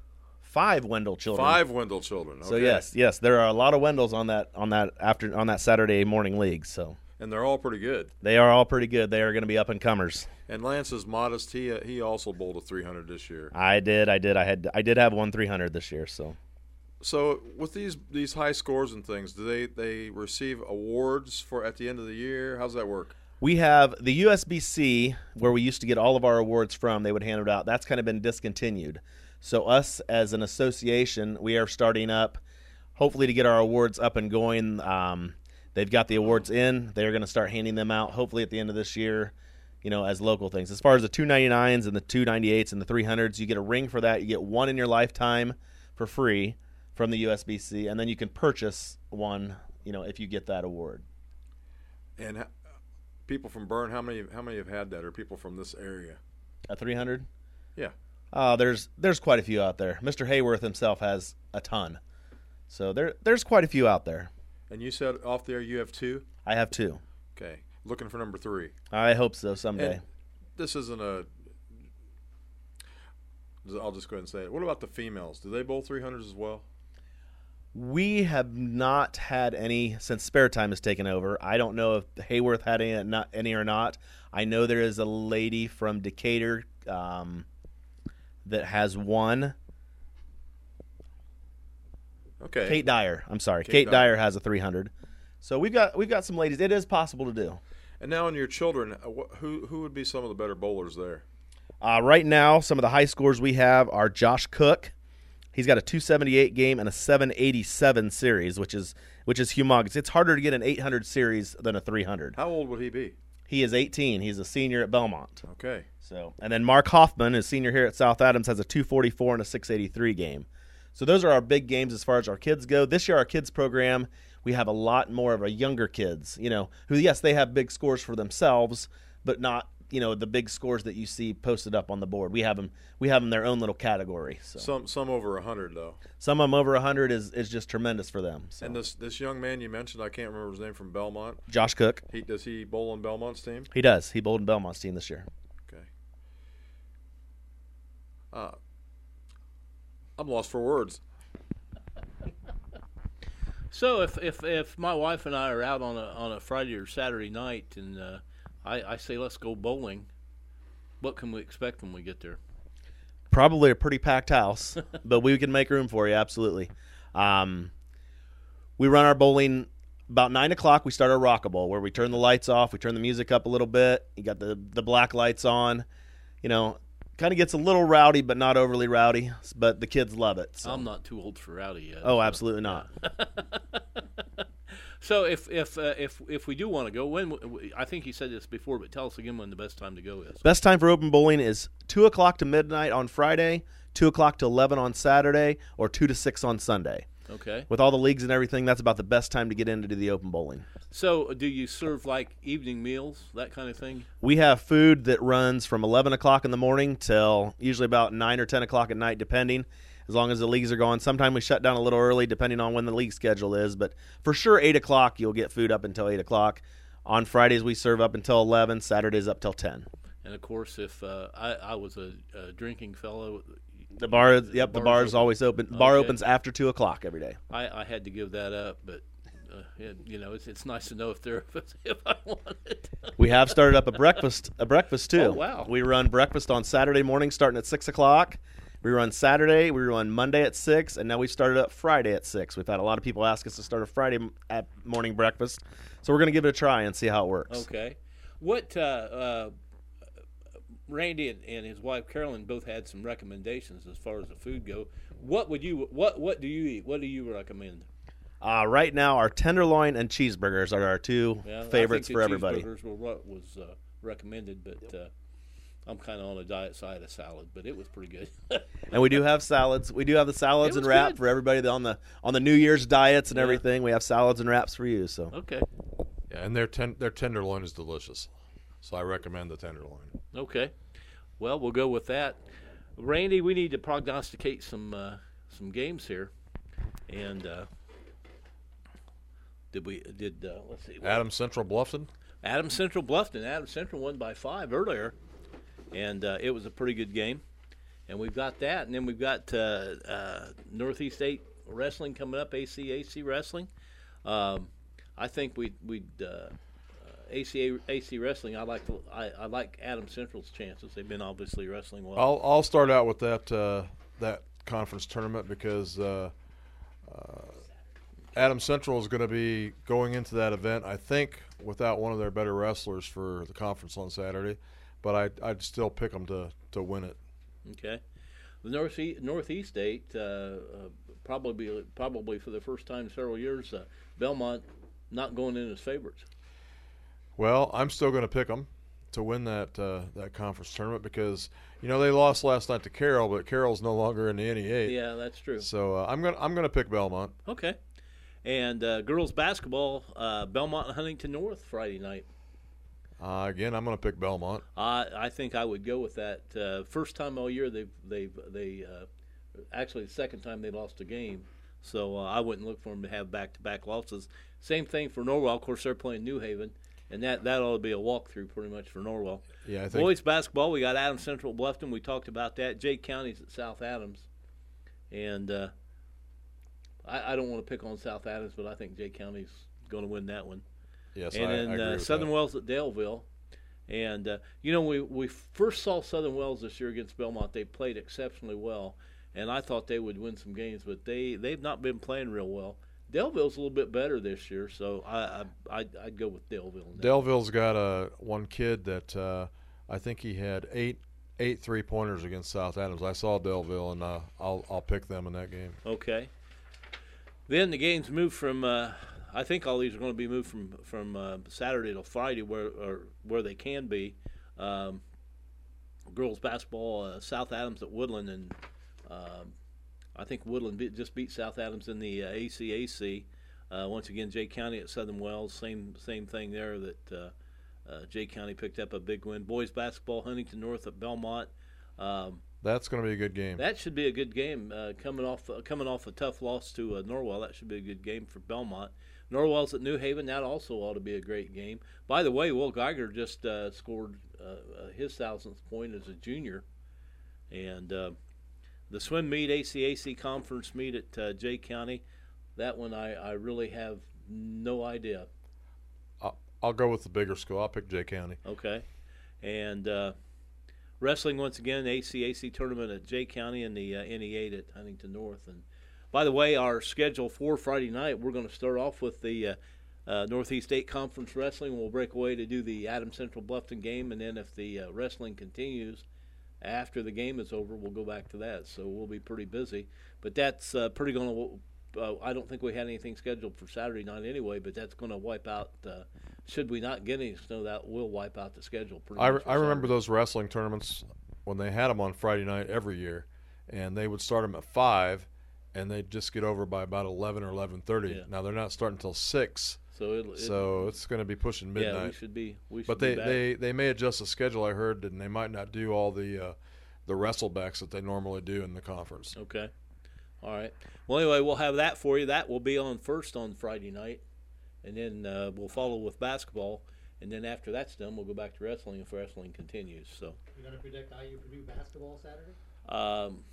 five Wendell children. Five Wendell children. So yes, yes, there are a lot of Wendells on that on that after on that Saturday morning league. So and they're all pretty good. they are all pretty good. They are going to be up and comers. And Lance is modest. He uh, he also bowled a 300 this year. I did, I did, I had, I did have one 300 this year. So So with these these high scores and things, do they they receive awards for at the end of the year? How's that work? we have the USBC where we used to get all of our awards from. They would hand it out. That's kind of been discontinued. So us as an association, we are starting up, hopefully to get our awards up and going. Um, they've got the awards in. They're going to start handing them out hopefully at the end of this year. You know, as local things. As far as the 299s and the 298s and the 300s, you get a ring for that. You get one in your lifetime for free from the USBC, and then you can purchase one. You know, if you get that award. And people from Berne, how many how many have had that? Or people from this area? A 300? Yeah. Uh, there's there's quite a few out there. Mr. Hayworth himself has a ton, so there there's quite a few out there. And you said off there you have two. I have two. Okay, looking for number three. I hope so someday. And this isn't a. I'll just go ahead and say it. What about the females? Do they bowl 300s as well? We have not had any since spare time has taken over. I don't know if Hayworth had any, not any or not. I know there is a lady from Decatur um, that has one. Okay. Kate Dyer. I'm sorry. Kate Kate, Dyer. Dyer has a 300. So we've got we've got some ladies. It is possible to do. And now in your children, uh, who who would be some of the better bowlers there? Uh, right now, some of the high scores we have are Josh Cook. He's got a 278 game and a 787 series, which is which is humongous. It's harder to get an 800 series than a 300. How old would he be? He is 18. He's a senior at Bellmont. Okay. So, and then Mark Hoffman, is senior here at South Adams, has a 244 and a 683 game. So those are our big games as far as our kids go. This year, our kids program, we have a lot more of our younger kids. You know, who yes, they have big scores for themselves, but not you know the big scores that you see posted up on the board. We have them. We have them their own little category. So Some some over hundred though. some of them over 100 is is just tremendous for them. So. And this this young man you mentioned, I can't remember his name from Bellmont. Josh Cook. He does he bowl on Bellmont's team? He does. He bowled in Bellmont's team this year. Okay. Uh, I'm lost for words. So if, if if my wife and I are out on a on a Friday or Saturday night and uh, I, I say let's go bowling, what can we expect when we get there? Probably a pretty packed house, <laughs> but we can make room for you absolutely. Um, we run our bowling about nine o'clock. We start our rockable where we turn the lights off, we turn the music up a little bit. You got the the black lights on. You know, kind of gets a little rowdy, but not overly rowdy. But the kids love it. so. I'm not too old for rowdy yet. Oh, absolutely not. <laughs> So if if uh, if if we do want to go, when I think you said this before, but tell us again when the best time to go is. Best time for open bowling is two o'clock to midnight on Friday, two o'clock to eleven on Saturday, or two to six on Sunday. Okay. With all the leagues and everything, that's about the best time to get in to do the open bowling. So do you serve like evening meals, that kind of thing? We have food that runs from 11 o'clock in the morning till usually about 9 or 10 o'clock at night, depending, as long as the leagues are going. Sometimes we shut down a little early, depending on when the league schedule is. But for sure, 8 o'clock, you'll get food up until 8 o'clock. On Fridays, we serve up until 11, Saturdays up till 10. And of course, if uh, I, I was a, a drinking fellow, The bar, yep, the bar's bar is open. always open. Bar Okay. opens after 2 o'clock every day. I, I had to give that up, but uh, you know, it's, it's nice to know if they're <laughs> if I want it. We have started up a breakfast, a breakfast <laughs> too. Oh, wow. We run breakfast on Saturday morning, starting at six o'clock. We run Saturday, we run Monday at six, and now we've started up Friday at six. We've had a lot of people ask us to start a Friday m- at morning breakfast, so we're going to give it a try and see how it works. Okay. What uh, uh, Randy and, and his wife Carolyn both had some recommendations as far as the food go. What would you what what do you eat? What do you recommend? Uh, right now, our tenderloin and cheeseburgers are our two Yeah, favorites for everybody. cheeseburgers were what was uh, recommended, but uh, I'm kind of on a diet side of salad, but it was pretty good. <laughs> and we do have salads. We do have the salads and was wrap good. for everybody on the on the New Year's diets and Yeah. everything. We have salads and wraps for you. So okay. Yeah, and their ten, their tenderloin is delicious. So I recommend the tenderloin. Okay. Well, we'll go with that. Randy, we need to prognosticate some uh, some games here, and uh, did we did uh, let's see Adam Central Bluffton. Adam Central Bluffton. Adam Central won by five earlier, and uh, it was a pretty good game. And we've got that, and then we've got uh, uh, Northeast State Wrestling coming up, ACAC Wrestling. Um, I think we'd, we'd uh, ACA AC Wrestling. I like I, I like Adam Central's chances. They've been obviously wrestling well. I'll I'll start out with that uh, that conference tournament because uh, uh, Adam Central is going to be going into that event. I think without one of their better wrestlers for the conference on Saturday, but I I'd still pick them to to win it. Okay. The Northeast, Northeast State, uh, uh, probably probably for the first time in several years, uh, Bellmont not going in as favorites. Well, I'm still going to pick them to win that uh, that conference tournament because you know they lost last night to Carroll, but Carroll's no longer in the NE8. Yeah, that's true. So uh, I'm gonna I'm gonna pick Bellmont. Okay. And uh, girls basketball, uh, Bellmont and Huntington North Friday night. Uh, again, I'm going to pick Bellmont. I I think I would go with that. Uh, first time all year they've they've they uh, actually the second time they lost a game, so uh, I wouldn't look for them to have back to back losses. Same thing for Norwell. Of course, they're playing New Haven, and that that ought to be a walkthrough pretty much for Norwell. Yeah, I think Boys basketball, we got Adams Central Bluffton. We talked about that. Jay County's at South Adams, and uh, I, I don't want to pick on South Adams, but I think Jay County's going to win that one. Yes, and I- I then agree uh, Southern that. Wells at Daleville, and uh, you know we we first saw Southern Wells this year against Bellmont. They played exceptionally well, and I thought they would win some games, but they they've not been playing real well. Daleville's a little bit better this year, so I, I I'd, I'd go with Daleville. Daleville's got a one kid that uh, I think he had eight eight three pointers against South Adams. I saw Daleville, and uh, I'll I'll pick them in that game. Okay. Then the games move from. I think all these are going to be moved from from uh, Saturday to Friday, where or where they can be. Um, girls basketball, uh, South Adams at Woodland, and um, I think Woodland beat, just beat South Adams in the uh, ACAC. Uh, once again, Jay County at Southern Wells, same same thing there. That uh, uh, Jay County picked up a big win. Boys basketball, Huntington North at Bellmont. Um, That's going to be a good game. that should be a good game. Uh, coming off uh, coming off a tough loss to uh, Norwell, that should be a good game for Bellmont. Norwell's at New Haven. That also ought to be a great game. By the way, Will Geiger just uh, scored uh, uh, his thousandth point as a junior, and uh, the swim meet ACAC conference meet at uh, Jay County. That one I, I really have no idea. I'll, I'll go with the bigger school. I'll pick Jay County. Okay. And uh, wrestling once again, ACAC tournament at Jay County and the uh, NE8 at Huntington North. And by the way, our schedule for Friday night, we're going to start off with the uh, uh, Northeast State Conference Wrestling. We'll break away to do the Adam Central Bluffton game, and then if the uh, wrestling continues after the game is over, we'll go back to that. So we'll be pretty busy. But that's uh, pretty going to. Uh, I don't think we had anything scheduled for Saturday night anyway, but that's going to wipe out. Uh, should we not get any snow, that will wipe out the schedule pretty I, much. re- I remember those wrestling tournaments when they had them on Friday night every year, and they would start them at five, and they'd just get over by about eleven or eleven thirty. Yeah. Now they're not starting until six, So it'll- so it's going to be pushing midnight. Yeah, we should be. We should but be they, back. they they may adjust the schedule. I heard, and they might not do all the uh, the wrestlebacks that they normally do in the conference. Okay. All right. Well, anyway, we'll have that for you. That will be on first on Friday night, and then uh, we'll follow with basketball, and then after that's done, we'll go back to wrestling if wrestling continues. So, You're gonna predict IU Purdue basketball Saturday? um,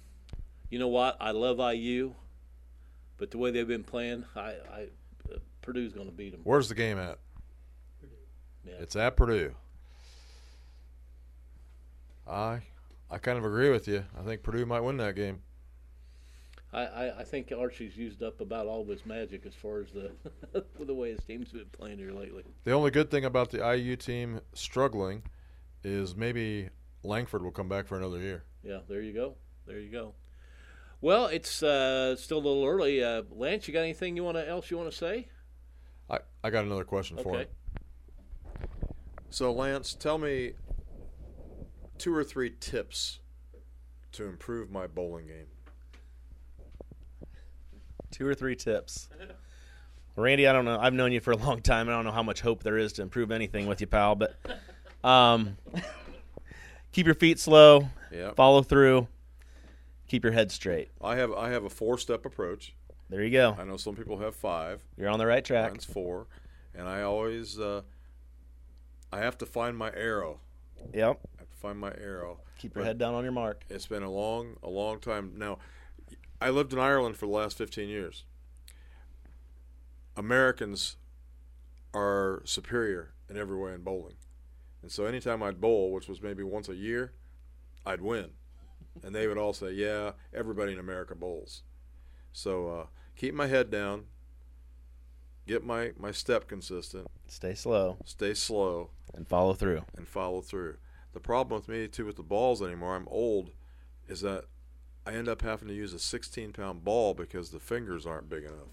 you know what? I love IU, but the way they've been playing, I, I uh, Purdue's going to beat them. Where's the game at? Yeah. It's at Purdue. I I kind of agree with you. I think Purdue might win that game. I, I, I think Archie's used up about all of his magic as far as the <laughs> the way his team's been playing here lately. The only good thing about the IU team struggling is maybe Langford will come back for another year. Yeah, there you go. There you go. Well, it's uh, still a little early. Uh, Lance, you got anything you want to else you want to say? I, I got another question for Okay. him. So Lance, tell me two or three tips to improve my bowling game. Two or three tips. <laughs> Randy, I don't know. I've known you for a long time. I don't know how much hope there is to improve anything with you, pal. But Um, <laughs> keep your feet slow. Yep. Follow through. Keep your head straight. I have I have a four step approach. There you go. I know some people have five. You're on the right track. Mine's four, and I always uh, I have to find my arrow. Yep. I have to find my arrow. Keep your But head down on your mark. It's been a long a long time now. I lived in Ireland for the last 15 years. Americans are superior in every way in bowling. And so anytime I'd bowl, which was maybe once a year, I'd win. And they would all say, "Yeah, everybody in America bowls." So uh, keep my head down, get my my step consistent, Stay slow. stay slow, and follow through. And follow through. The problem with me too with the balls anymore, I'm old, is that I end up having to use a 16 pound ball because the fingers aren't big enough.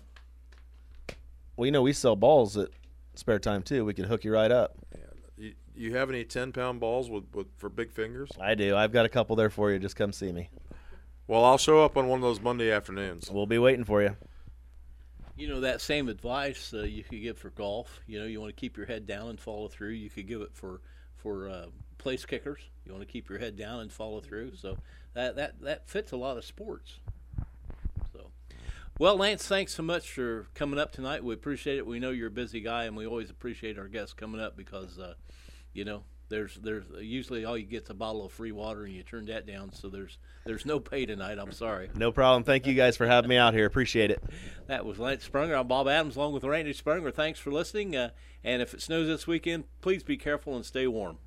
Well, you know we sell balls at spare time too. We can hook you right up. You, you have any 10 pound balls with, with for big fingers? I do. I've got a couple there for you. Just come see me. Well, I'll show up on one of those Monday afternoons. We'll be waiting for you. You know that same advice uh, you could give for golf. You know, you want to keep your head down and follow through. You could give it for for uh, place kickers. You want to keep your head down and follow through. So that that that fits a lot of sports. Well, Lance, thanks so much for coming up tonight. We appreciate it. We know you're a busy guy, and we always appreciate our guests coming up because uh, you know there's there's usually all you get's a bottle of free water, and you turn that down. So there's there's no pay tonight. I'm sorry. No problem. Thank you guys for having me out here. Appreciate it. That was Lance Sprunger. I'm Bob Adams along with Randy Sprunger. Thanks for listening. Uh, and if it snows this weekend, please be careful and stay warm.